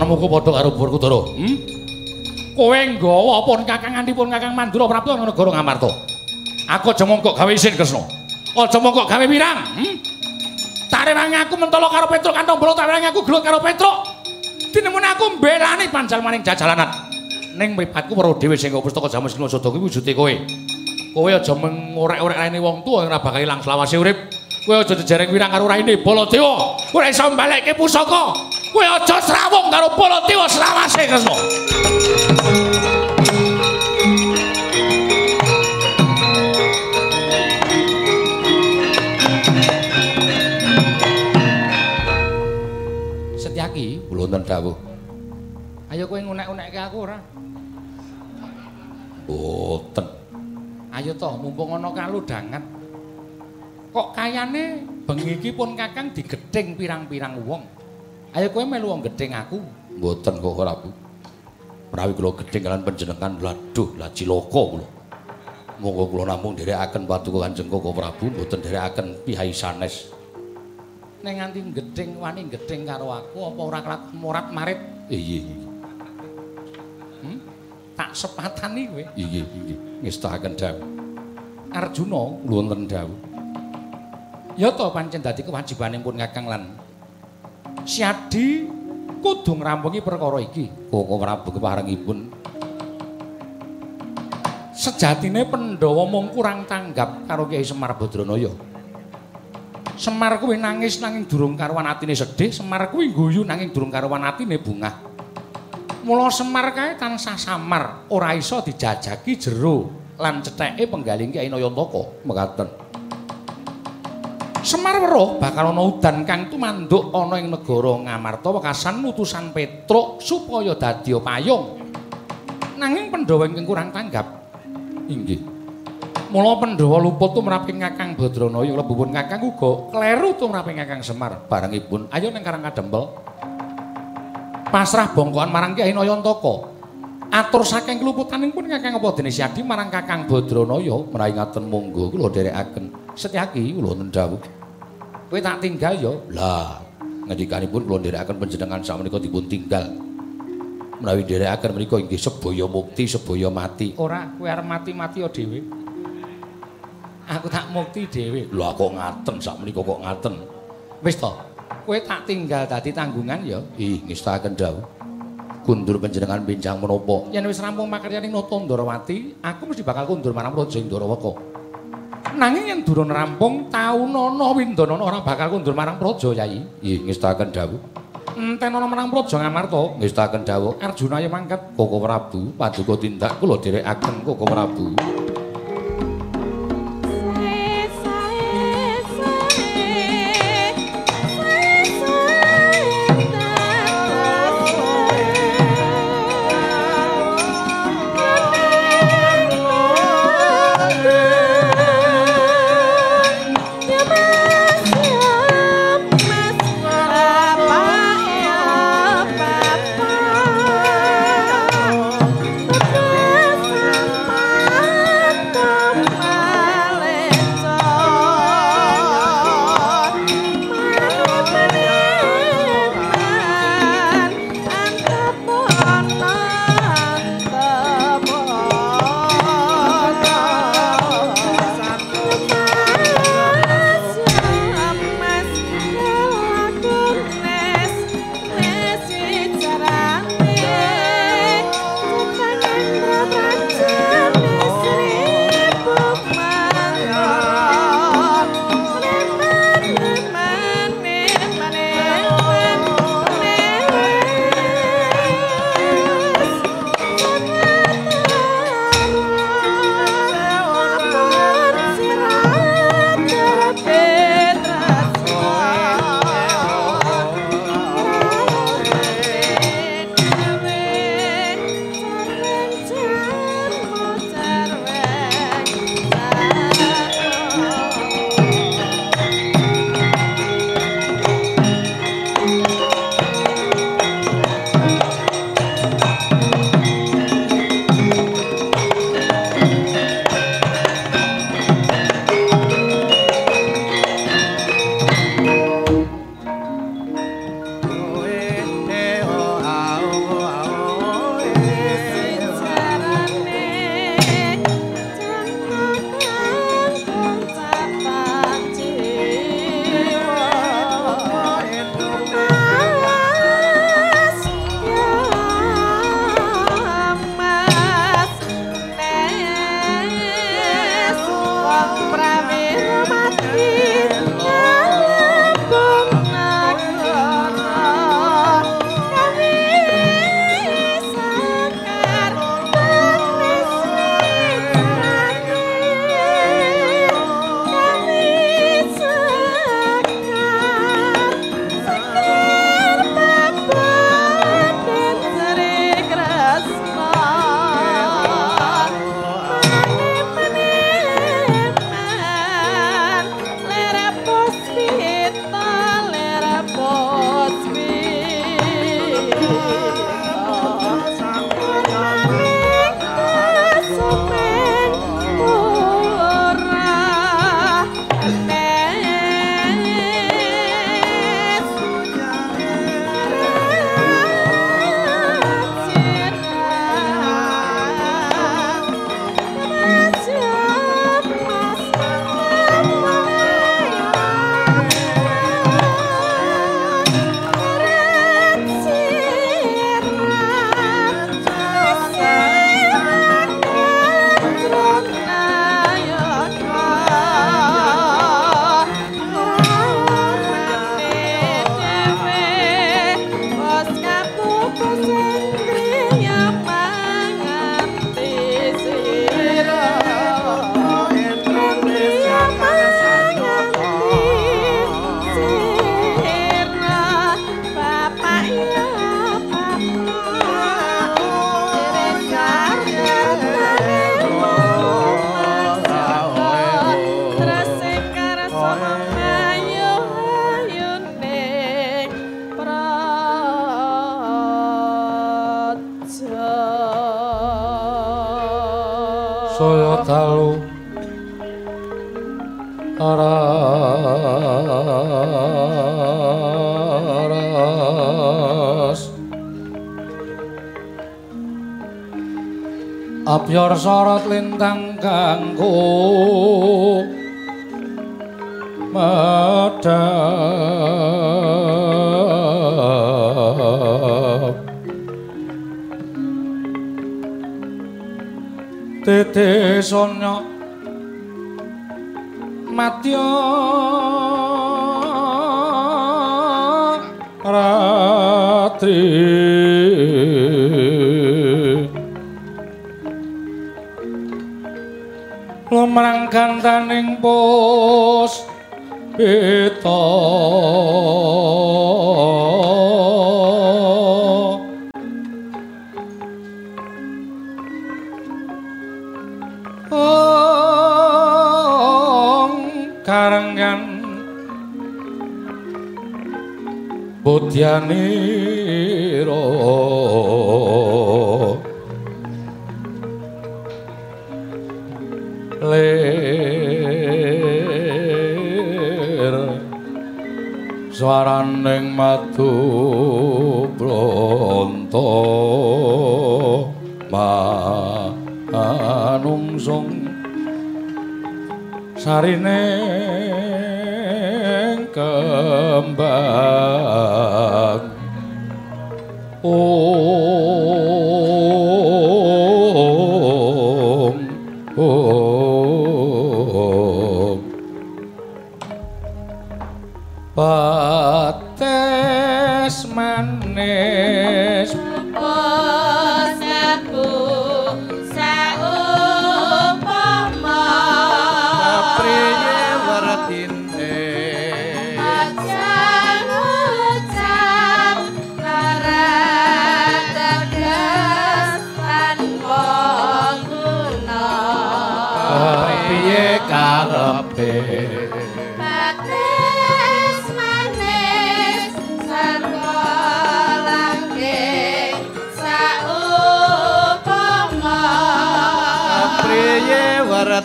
Penemuku padha karo Werkudara. Hmm? Kowe nggawa pun kakangantipun Kakang Mandura Prabu ing negara Ngamarta. Aku aja mongkok gawe isin Kresna. Aja mongkok gawe wirang. Hmm? Tarewangi aku mentolo karo Petruk kantong bola tarewangi aku gelut karo Petruk. Tinemun aku mbelani panjal maning jajalanan. Ning mripatku weruh dhewe sing kok pustaka Jamus Kimasada kuwi wujude kowe. Kowe aja mengorek-orek raine wong tuwa ora bakal ilang selawase urip. Kowe aja jejereng wirang karo raine Baladewa. Ora iso mbalekke pusaka. Kowe aja srawung karo Baladewa selawase Kresna. Setyaki, Kula wonten dawuh. ayo kowe ngunek-unekke aku ora? Boten. Ayo toh, mumpung ana kaludangan. Kok kayane bengi iki pun Kakang digething pirang-pirang wong. Ayo kowe melu wong gething aku. Mboten kok ora. Prawi kula gedhe kalian panjenengan laduh la cilaka kula. Monggo kula namung nderekaken paduka Kanjeng Koko Prabu mboten nderekaken pihai sanes. Ning nganti gething wani gething karo aku apa ora morat marit? Iya, iya. Hmm? Tak sepatani kowe. Iya, iya. Ngestahaken dawuh. Arjuna wonten dawuh. ya to pancen dadi kewajibaning pun Kakang lan Siadi kudu ngrampungi perkara iki. Koko Prabu keparengipun Sejatine Pandhawa mung kurang tanggap karo Kyai Semar Badranaya. Semar kuwi nangis nanging durung karuan atine sedih, Semar kuwi guyu nanging durung karuan atine bungah. Mula Semar kae tansah samar, ora iso dijajaki jero lan cetheke penggaling Kyai Nayantaka. mekaten. Semar weruh bakal ana udan kang tumanduk ana ing negara Ngamarta wekasan utusan Petruk supaya dadi payung. Nanging Pandhawa ingkang kurang tanggap. Inggih. Mula Pandhawa luput tumraping Kakang Badranaya lebupun Kakang uga kleru tumraping Kakang Semar. Barengipun Ayo ning Karang Kadempel. Pasrah bongkoan marang Kyai Nayantaka. Atur saking keluputaning pun Kakang apa dene Siadi marang Kakang Badranaya. menawi ngaten monggo kula nderekaken. Setyaki kula wonten dawuh. Kowe tak tinggal ya. Lah, ngendikanipun kula nderekaken panjenengan sakmenika dipun tinggal. Menawi nderekaken menika inggih sebaya mukti, sebaya mati. Ora, kowe arep mati-mati ya dhewe. Aku tak mukti dhewe. Lho kok ngaten sakmenika kok ngaten. Wis to. Kowe tak tinggal dadi tanggungan ya. Ih, ngestahaken dawuh. Kundur panjenengan bincang menapa? Yen wis rampung makaryaning Nata Ndarawati, aku mesti bakal kundur marang Praja Ndarawaka. Nanging yen durung rampung, taunana windanana ora bakal kundur marang Praja, Yayi. Ih, ngestahaken dawuh. Enten ana marang Praja Ngamarta. Ngestahaken dawuh. Arjuna ya mangkat. Koko Prabu, paduka tindak kula dherekaken Koko Prabu. 天堂。Budyaniro lir swaraning madu bronto manungsung sarine kembang om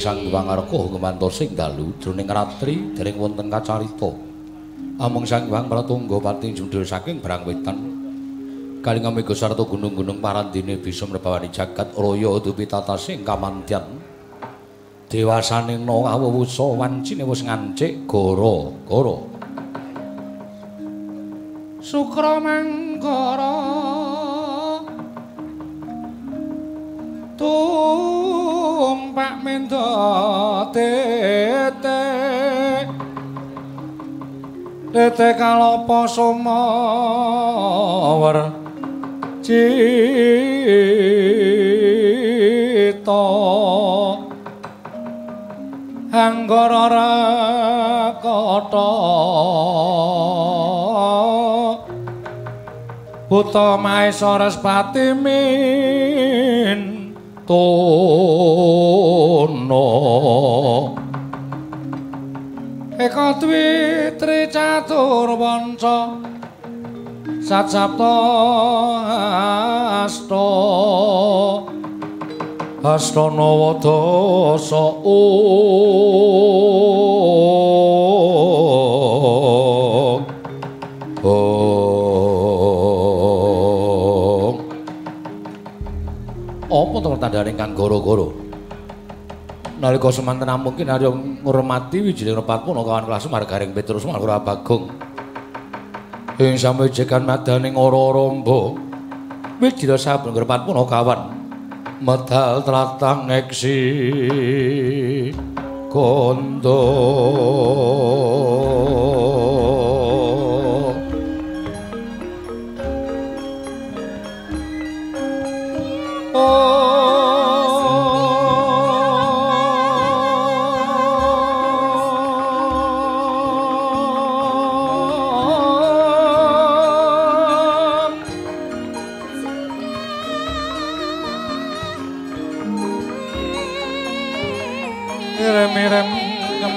sang Hyang Arka kemantos sing dalu jroning ratri dereng wonten kacarita. Amung sang Hyang Pratangga pating jundul saking Brang Wetan. Kaling mega sarta gunung-gunung parandine bisa mrebawani jagat raya dupi tatasing kamantyan. Dewasaning no awuwusa wancine wis ngancik gara-gara. Tete kalopo sumawer cita. Anggara rakata. Buta Maesara Spati min tono Eka dwi tri catur wanca. Cacapta asta astana wadasa ong ong apa to tandane kang goro-goro nalika semanten mungkin arya ngurmati wijining repatpun kawan kelas margaring Petrus Malura Bagong ing samejekan madaning ora-ramba wijira saben repatpun kawan medal tlatang eksi kondo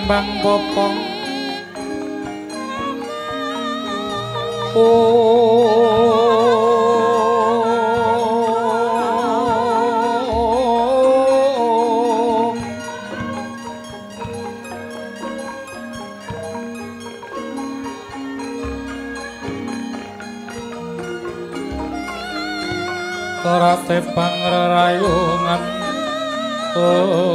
ngembang popong Oh. Karate pangrayungan Oh, oh,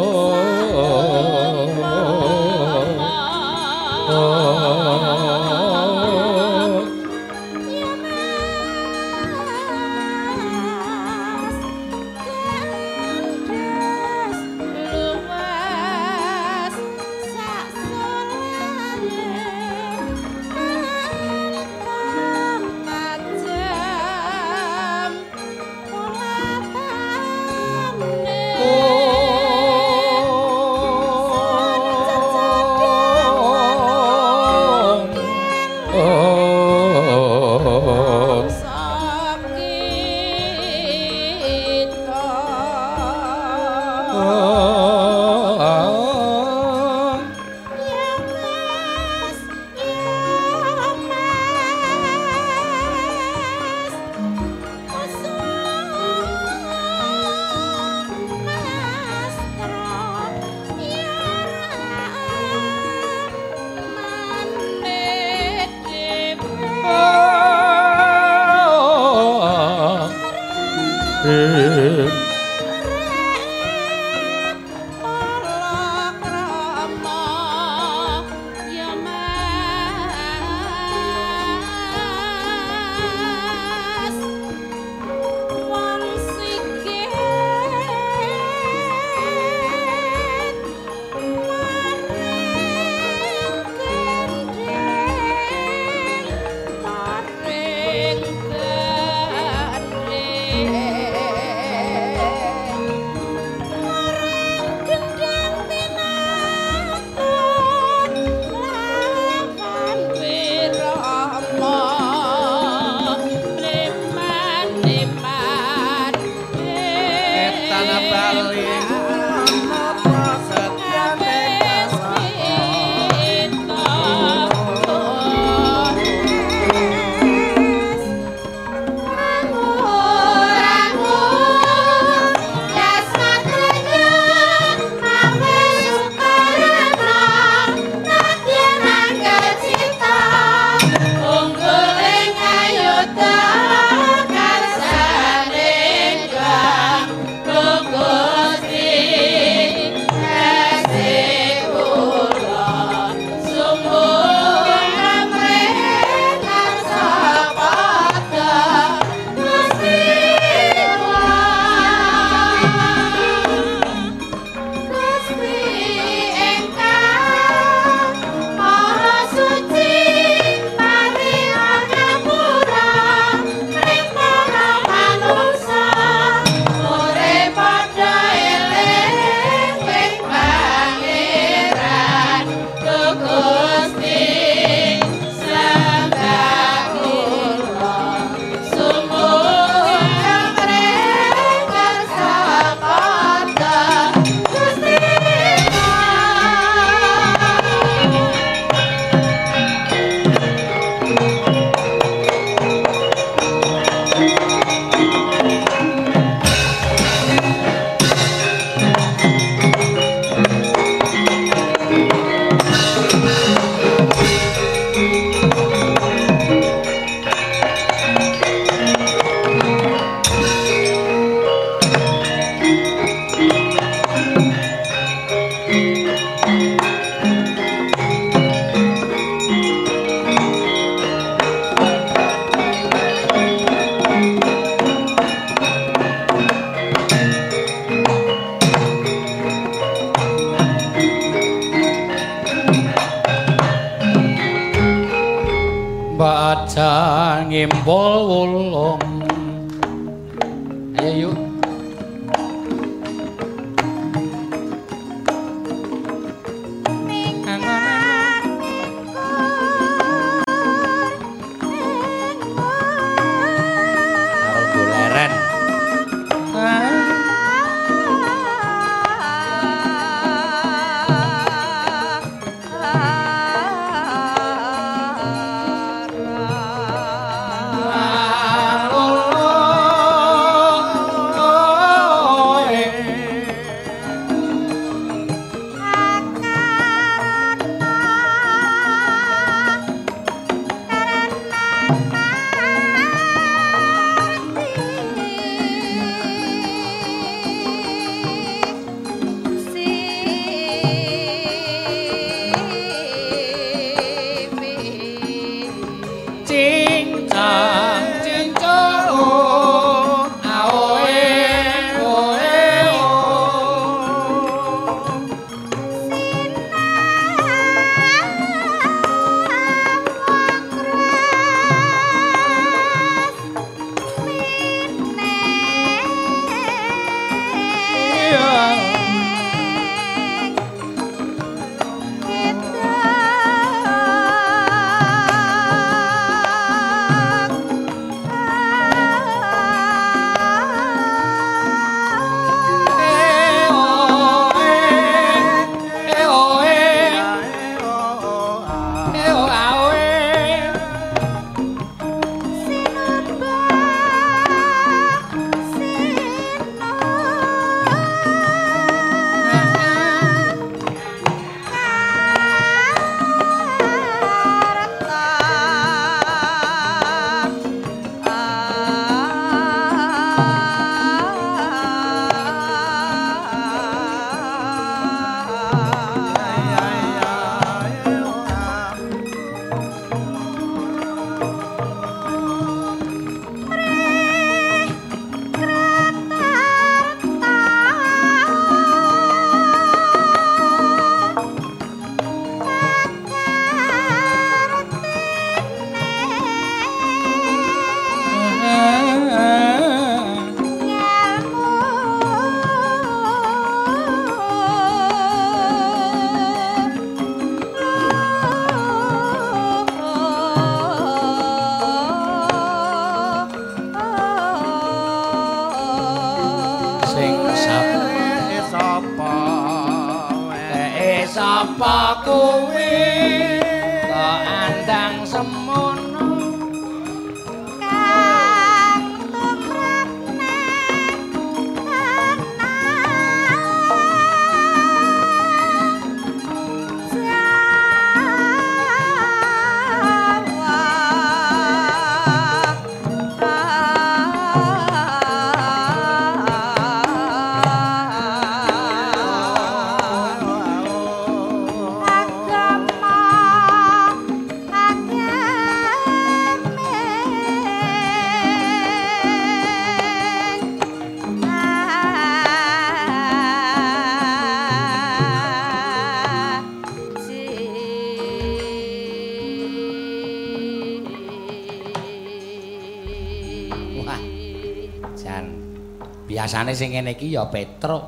biasane sing ngene iki ya Petruk.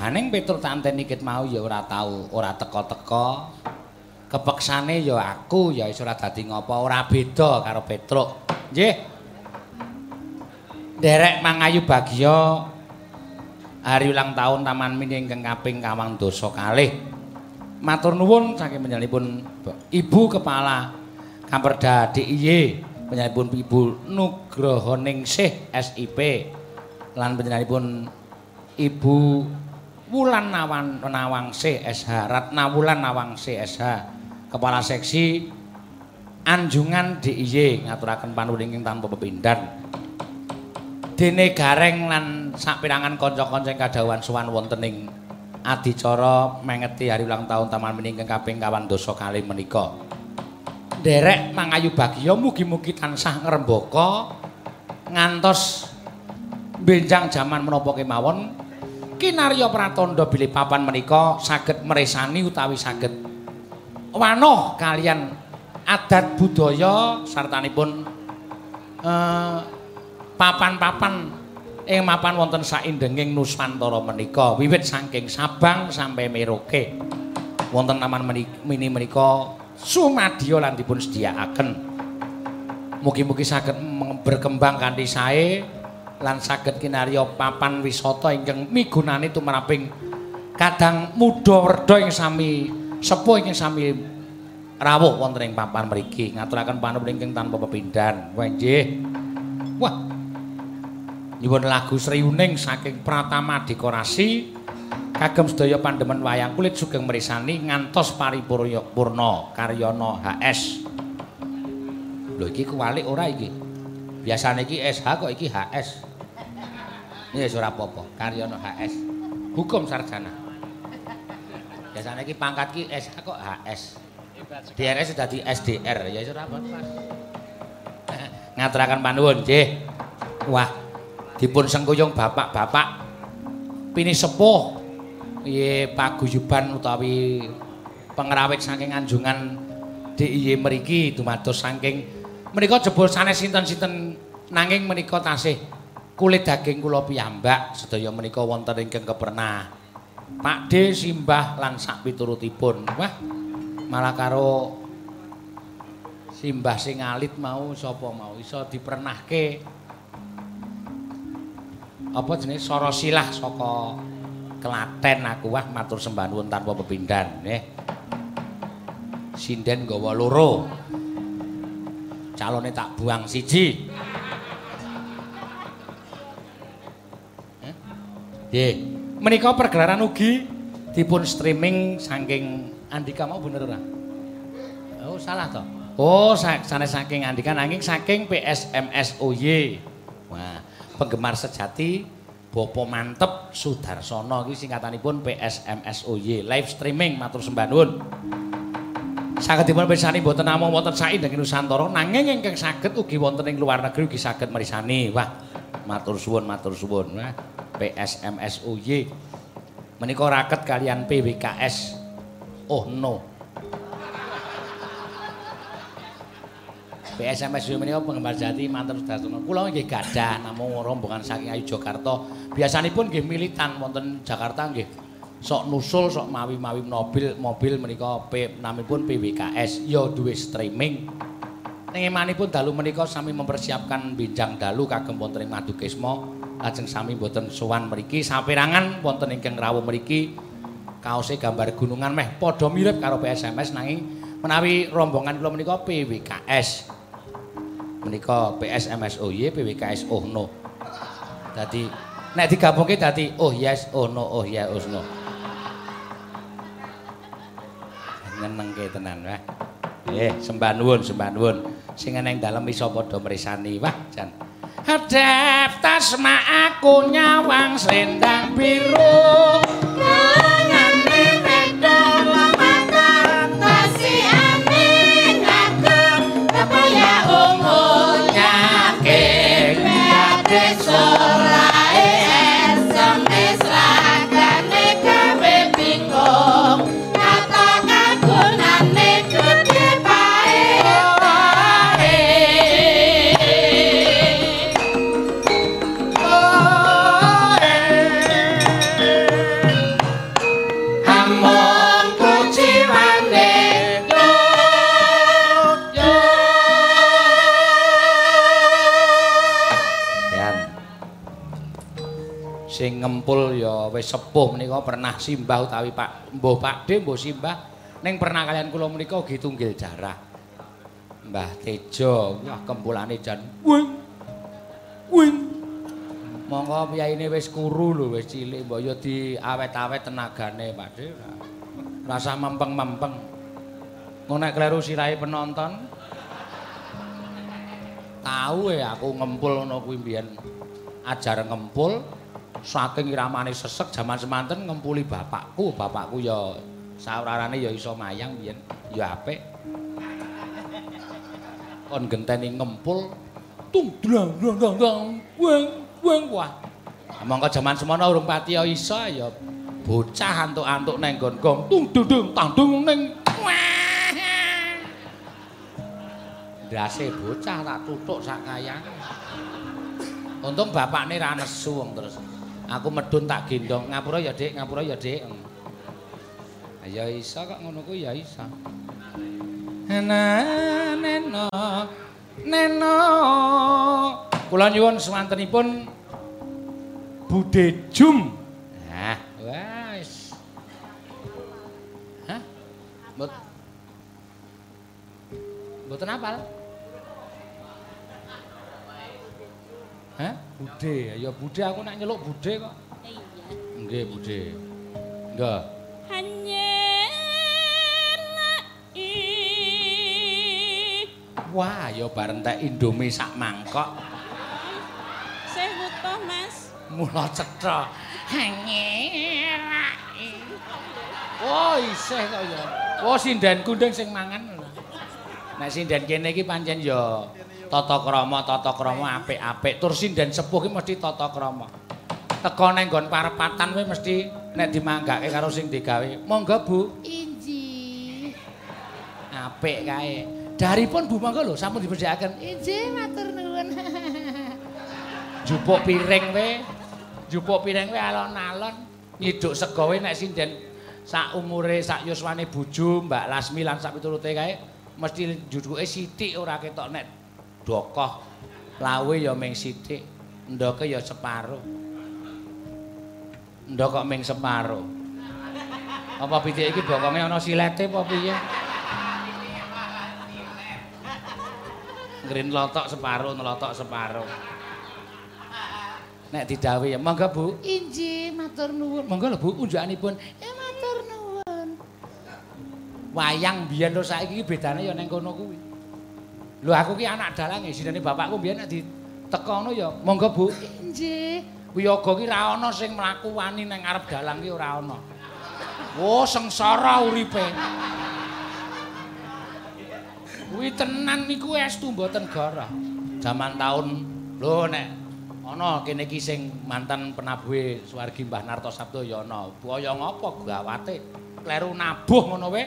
Aning Petruk tak anteni kit mau ya ora tau, ora teko-teko. Kepeksane ya aku ya wis ora dadi ngopo, ora beda karo Petruk. Nggih. Derek Mangayu Bagya hari ulang tahun Taman Mini ingkang kaping kawang dosa kalih. Matur nuwun saking panjenenganipun Ibu Kepala Kamperda DIY panjenenganipun Ibu Nugroho Ningsih SIP lan panjenenganipun Ibu Wulan Nawan Nawangsih SH Ratna Wulan Nawangsih SH Kepala Seksi Anjungan DIY ngaturaken panuwun tanpa pepindhan dene gareng lan sapirangan kanca-kanca ing kadhawuhan sowan wonten ing adicara mengeti hari ulang tahun Taman Mini ingkang kaping kawan dosa kalih menika. Derek Mangayu Bagya mugi-mugi tansah ngrembaka ngantos benjang jaman menapa kemawon kinarya pratandha bilih papan menika saged meresani utawi saged wanoh kalian adat budaya sartanipun eh, papan-papan ing mapan wonten saindenging Nusantara menika. Wiwit saking Sabang sampai Merauke. Wonten aman mini menika sumadya lan dipun sediakaken. Mugi-mugi saged berkembang kanthi sae lan saged kinarya papan wisata ingkang migunani tumraping kadang muda werda ing sami sepuh ing sami rawuh wonten ing papan mriki. Ngaturaken panuwun ingkang tanpa pepindhan wah wah. Nyuwun lagu sriuning saking Pratama Dekorasi. Kagem sedaya pandemen wayang kulit sugeng merisani ngantos paripurna karyana HS lho iki kuwalik ora iki? Biasane iki SH kok iki HS ini ora apa-apa. Karyana HS hukum sarjana. Biasane iki pangkat ki SH kok HS DRS sudah di SDR ya ora apa-apa. Ngaturaken panuwun nggih. Wah dipun sengkuyung bapak-bapak. Pini sepuh. Piye paguyuban utawi pengrawit saking anjungan DIY mriki dumados saking menika jebul sanes sinten-sinten nanging menika tasih kulit daging kula piyambak sedaya menika wonten ingkang kepernah Pak D simbah lan sak piturutipun wah malah karo simbah sing alit mau sapa mau iso dipernahke apa jenenge Sorosilah saka Klaten aku wah matur sembah nuwun tanpa pepindhan nggih. Sinden nggawa loro. Calone tak buang siji. Nggih. Menika pergelaran ugi dipun streaming saking Andika mau bener ora? Oh, salah to. Oh, sanes saking Andika nanging saking PSMSOY. Wah, penggemar sejati Bopo Mantep Sudarsono iki singkatanipun PSMSOY live streaming matur sembah nuwun. Saged dipun pirsani boten namung wonten saindenging Nusantara nanging ingkang saged ugi wonten ing luar negeri ugi saged mirsani. Wah, matur suwun matur suwun. Wah, PSMSOY menika raket kalian PWKS. Oh no. PSMS menika penggemar jati matur Sudarsono. Kula nggih gadah namung rombongan saking Ayu Jakarta. Biasanipun nggih militan wonten Jakarta nggih. Sok nusul sok mawi-mawi mobil mobil menika namipun PWKS ya duwe streaming. Ning emanipun dalu menika sami mempersiapkan binjang dalu kagem wonten ing Madukisma. Lajeng sami mboten sowan mriki saperangan wonten ingkang rawuh mriki. Kaose gambar gunungan meh padha mirip karo PSMS nanging menawi rombongan kula menika PWKS. menika PSMSOY PWKS Oh no. Dadi nek digabungke dadi Oh yes Oh no Oh ya Oh no. Nyenengke tenan wah. Nggih, sembah nuwun, sembah nuwun. Sing eneng dalem iso padha mrisani wah jan. Hadap tasma aku nyawang selendang biru. Sing ngempul ya wis sepuh menika pernah simbah utawi Pak Mbah Pakde Mbah Simbah ning pernah kalian kula menika ugi tunggil darah. Mbah Tejo wah kempulane jan wing wing. Monggo piyaine wis kuru lho wis cilik mbok ya diawet-awet tenagane Pakde. Rasa mempeng-mempeng. Ngono nek kleru sirahe penonton. Tahu ya aku ngempul ngono kuwi mbiyen. Ajar ngempul saking iramane sesek jaman semanten ngempuli bapakku bapakku ya saurarane ya iso mayang biyen ya apik kon genteni ngempul tung drang drang drang weng weng wah mongko jaman semono urung pati iso ya bocah antuk-antuk neng gong tung dung dung tang dung ning ndase bocah tak tutuk sak kayang. Untung bapakne ra nesu wong terus. Aku medun tak gendong, ngapura ya Dik, ngapura ya Dik. Ya isa kok ngono ku ya isa. Neno neno. Kula nyuwun semantenipun Bude Jum. Nah, wis. Hah? Mbot Mboten apal? Hah? Bude, ya bude aku nak nyeluk bude kok. Iya. Nggih, bude. Nggih. Wah, ya bareng tak Indomie sak mangkok. Sih butuh, Mas. Mula cetha. Hanyelai. Oh, isih kok ya. Oh, sinden kundeng sing mangan. Nek sinden kene iki pancen ya tata krama, tata krama apik-apik. Tur sinden sepuh ki mesti tata krama. Teko ning nggon parepatan kuwi mesti nek dimanggake karo sing digawe. Monggo, Bu. Inji. Apik kae. Daripun Bu monggo lho sampun dipedhakaken. Inji matur nuwun. Jupuk piring we. Jupuk piring we alon-alon. Nyiduk sego we nek sinden sak umure sak yuswane bojo Mbak Lasmi lan sak piturute kae mesti juduke sithik ora ketok nek dokoh. Lawe ya ming sithik, ndoke ya separo. Ndok kok ming separo. Apa pitik iki bokonge ana silete apa piye? Ngrin lotok separo, nelotok separo. Nek didhawuhi ya, monggo Bu. Inji matur nuwun. Monggo lho Bu, unjukanipun. Eh matur nuwun. Wayang biyen to saiki iki bedane ya ning kono kuwi. Lho aku ki anak dalang isinane bapakku biyen nek ditekono ya, monggo Bu. Inji. Wiyaga ki ra ana sing mlaku wani ning ngarep dalang ki ora ana. Oh, sengsara uripe. Kuwi tenan niku estu mboten gara. Jaman taun lho nek ana kene iki sing mantan penabuhe Suwargi Mbah Narto Sabdo ya ana. Buaya ngopo gawate? Kleru nabuh ngono wae.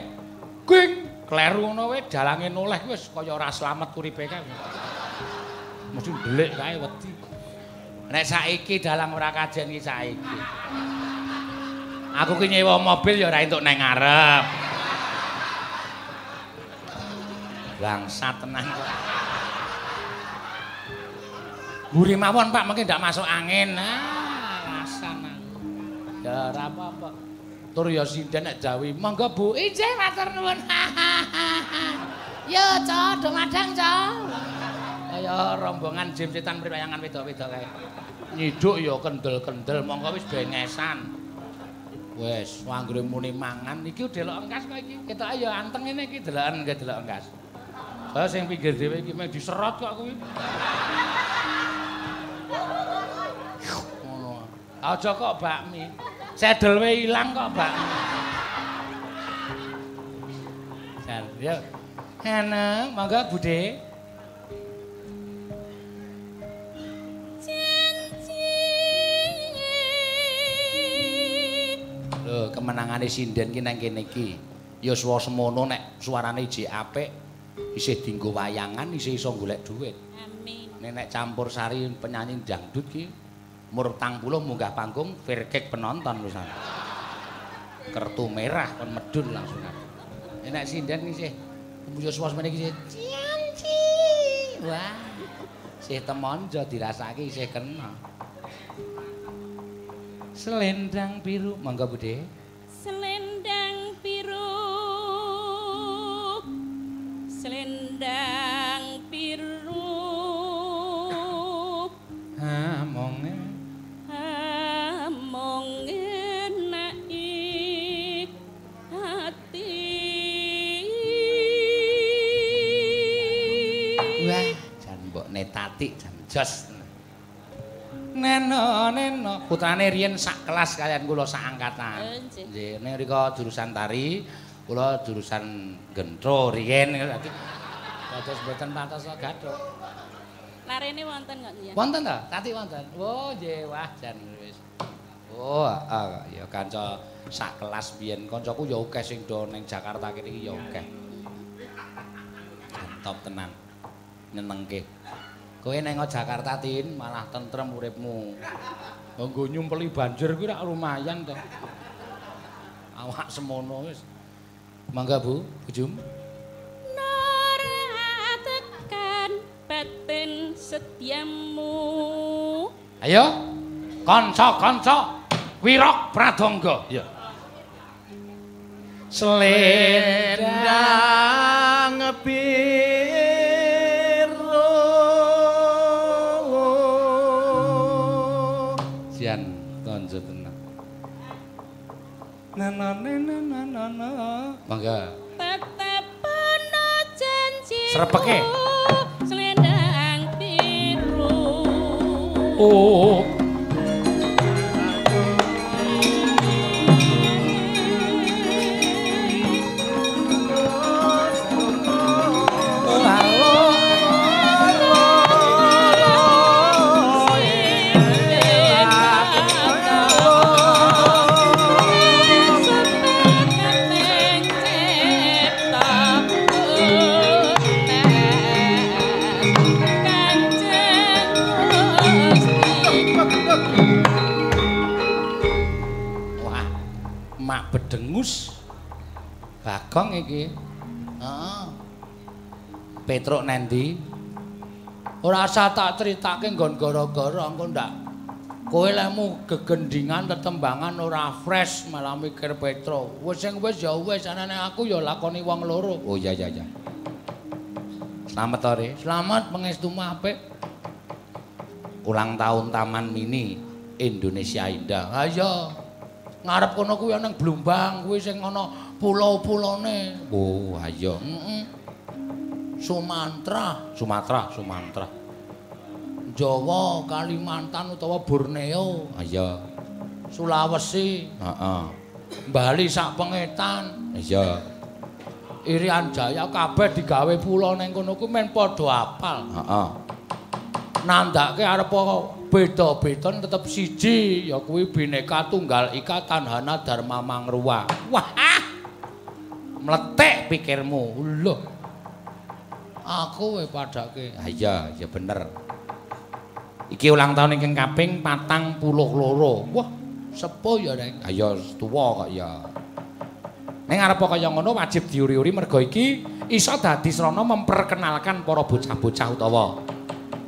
Ging, kleru ngono wae dalange noleh wis kaya ora slamet uripe kae. Mesti ndelik kae wedi. Nek saiki dalang ora kajen iki saiki. Aku ki nyewa mobil ya ora entuk nang ngarep. Bangsat tenan kok. Mburi mawon Pak mungkin ndak masuk angin. Ah, rasan aku. Ya apa-apa. Tur ya sinden nek jawi. Monggo Bu. Inji matur nuwun. Yo, Cok, do madang, Cok. Kaya rombongan jim setan priwayangan wedok-wedok kae. Nyiduk ya kendel-kendel monggo wis bengesan. Wis, anggere muni mangan iki delok engkas kok iki. Ketoke ya anteng ngene iki deloken nggih delok engkas. Saya sing pinggir dhewe iki diserot kok kuwi. Aja kok bakmi. Sedel we ilang kok bakmi. Jan, yo. Ana, monggo Bude. Lho, kemenangane sinden ki nang kene iki. Ya suwa semono nek suarane jek apik, isih dienggo wayangan, isih iso golek dhuwit. Amin. Nek campur sari penyanyi dangdut ki umur 40 munggah panggung virkek penonton pisan. Kertu merah kon medun langsung. Nek sinden isih ya suwa semene iki isih cianci. Wah. Isih temonjo dirasake isih kena. Selendang biru, monggo Bude. Selendang biru. Selendang netati jan jos. Neno, neno. Putrane riyen sak kelas kalian kula sak angkatan. Oh, nggih. Nggih, nek rika jurusan tari, kula jurusan gentro riyen dadi dados mboten pantes gathuk. Larene wonten kok ya? Wonten ta? Tati wonten. Oh, nggih, wah jan wis. Oh, ah, ya kanca sak kelas biyen kancaku ya akeh sing do ning Jakarta kene iki ya akeh. Top tenan. nyenengke. Kowe neng Jakarta Tin malah tentrem uripmu. Nggo nyumpeli banjir kuwi rak lumayan to. Awak semono wis. Mangga Bu, Bujum. tekan batin setiamu Ayo. Kanca-kanca Wirok Pradangga. Ya. Selendang biru Mangga tetep ana janji Srepeke. selendang biru Oh. Bagong iki Heeh Petruk nendi Ora usah tak critake nggon gara-gara engko ndak kowe lemu gegendingan tetembangan ora fresh malah mikir Petro. Wis sing wis ya wis anane aku ya lakoni wong loro. Oh iya iya iya Selamat sore Selamat pengestumu apik. Ulang tahun Taman Mini Indonesia Indah Ha iya. Ngarep kono kuwi ana Blumbang kuwi sing ana pulau-pulone. Oh ayo Heeh. Sumatera, Sumatera Sumatera Jawa, Kalimantan utawa Borneo, Ayo Sulawesi, Heeh Bali sak pengetan. Iya Irian Jaya kabeh digawe pulau ning kono kuwi men padha apal. Heeh Nandake arep beda-beda tetep siji ya kuwi Bhinneka Tunggal Ika Tanhana Dharma Mangruwa. Wah ah! Meletek pikirmu Lho. Aku we padake. Ah, iya, iya bener. Iki ulang tahun ingkang kaping patang puluh loro. Wah, sepo ya Reng. Ayo tuwa kok ya. Ning arep kaya ngono wajib diuri-uri mergo iki iso dadi srana memperkenalkan para bocah-bocah utawa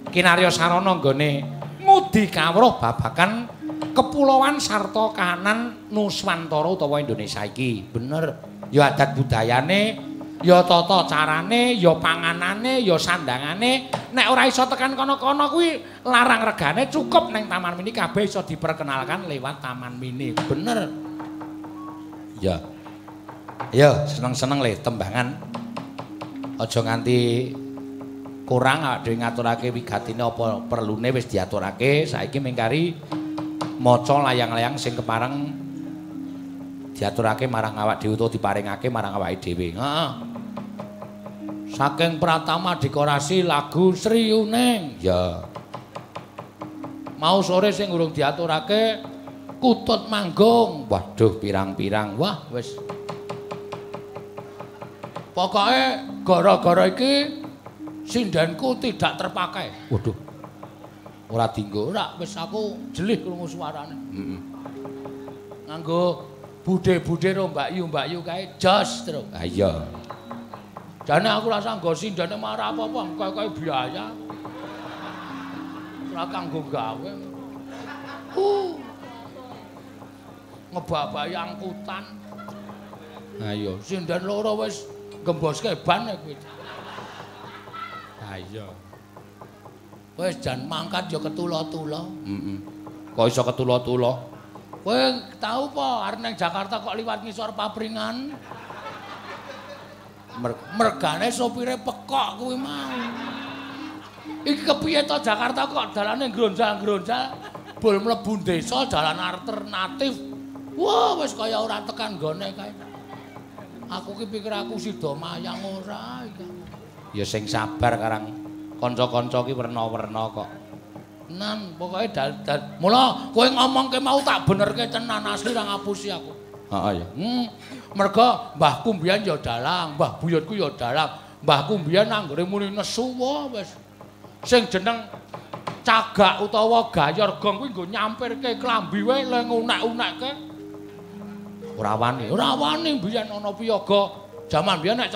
kinarya sarana nggone ngudi kawruh babagan kepulauan sarta kahanan Nuswantara utawa Indonesia iki. Bener. Ya adat budayane, ya tata carane, ya panganane, ya sandangane. Nek ora iso tekan kono-kono kuwi larang regane cukup ning Taman Mini kabeh iso diperkenalkan lewat Taman Mini. Bener. Ya. Ayo seneng-seneng le tembangan. Aja nganti kurang awake dhewe ngaturake wigatine apa perlune wis diaturake. Saiki mengkari maca layang-layang sing kepareng diaturake marang awak dhewe utawa diparingake marang awake dhewe. Heeh. Saking Pratama dekorasi lagu Sri Uning. Ya. Mau sore sing urung diaturake Kutut Manggung. Waduh pirang-pirang. Wah, wis. Pokoke gara-gara iki sindenku tidak terpakai. Waduh. Ora dinggo. Ora, wis aku jelih krungu suarane. Heeh. Nganggo bude-bude ro Mbak Yu, Mbak Yu kae jos terus. Ah iya. Jane aku rasa nggo sindene marah apa-apa, kaya-kaya biaya. Ora kanggo gawe. Uh. Ngebabai angkutan. Ayo. Sinden loro wis gemboske ban kuwi. Ah iya. Wis jan mangkat ya ketula-tula. Heeh. Kok iso ketula-tula? Kowe tau apa arep nang Jakarta kok liwat ngisor papringan? Mer- Mergane sopire pekok kuwi mau. Iki kepiye to Jakarta kok dalane gronjal-gronjal, bol mlebu desa dalan alternatif. Wah, wis kaya ora tekan gone kae. Aku ki pikir aku sida mayang ora iki. Ya sing sabar karang kanca-kanca ki werna-werna kok. Nan, pokoke dal dal. Mula kowe ngomongke mau tak benerke tenan asli ra ngapusi aku. Heeh ya. Hmm, merga mbahku mbiyen ya dalang, mbah buyutku ya dalang. Mbahku mbiyen anggere muni nesu wis. Sing jeneng cagak utawa gayor gong kuwi nggo nyampirke klambi wae le ngunek-unekke. Ora wani. Ora wani mbiyen ana piyaga jaman biyen nek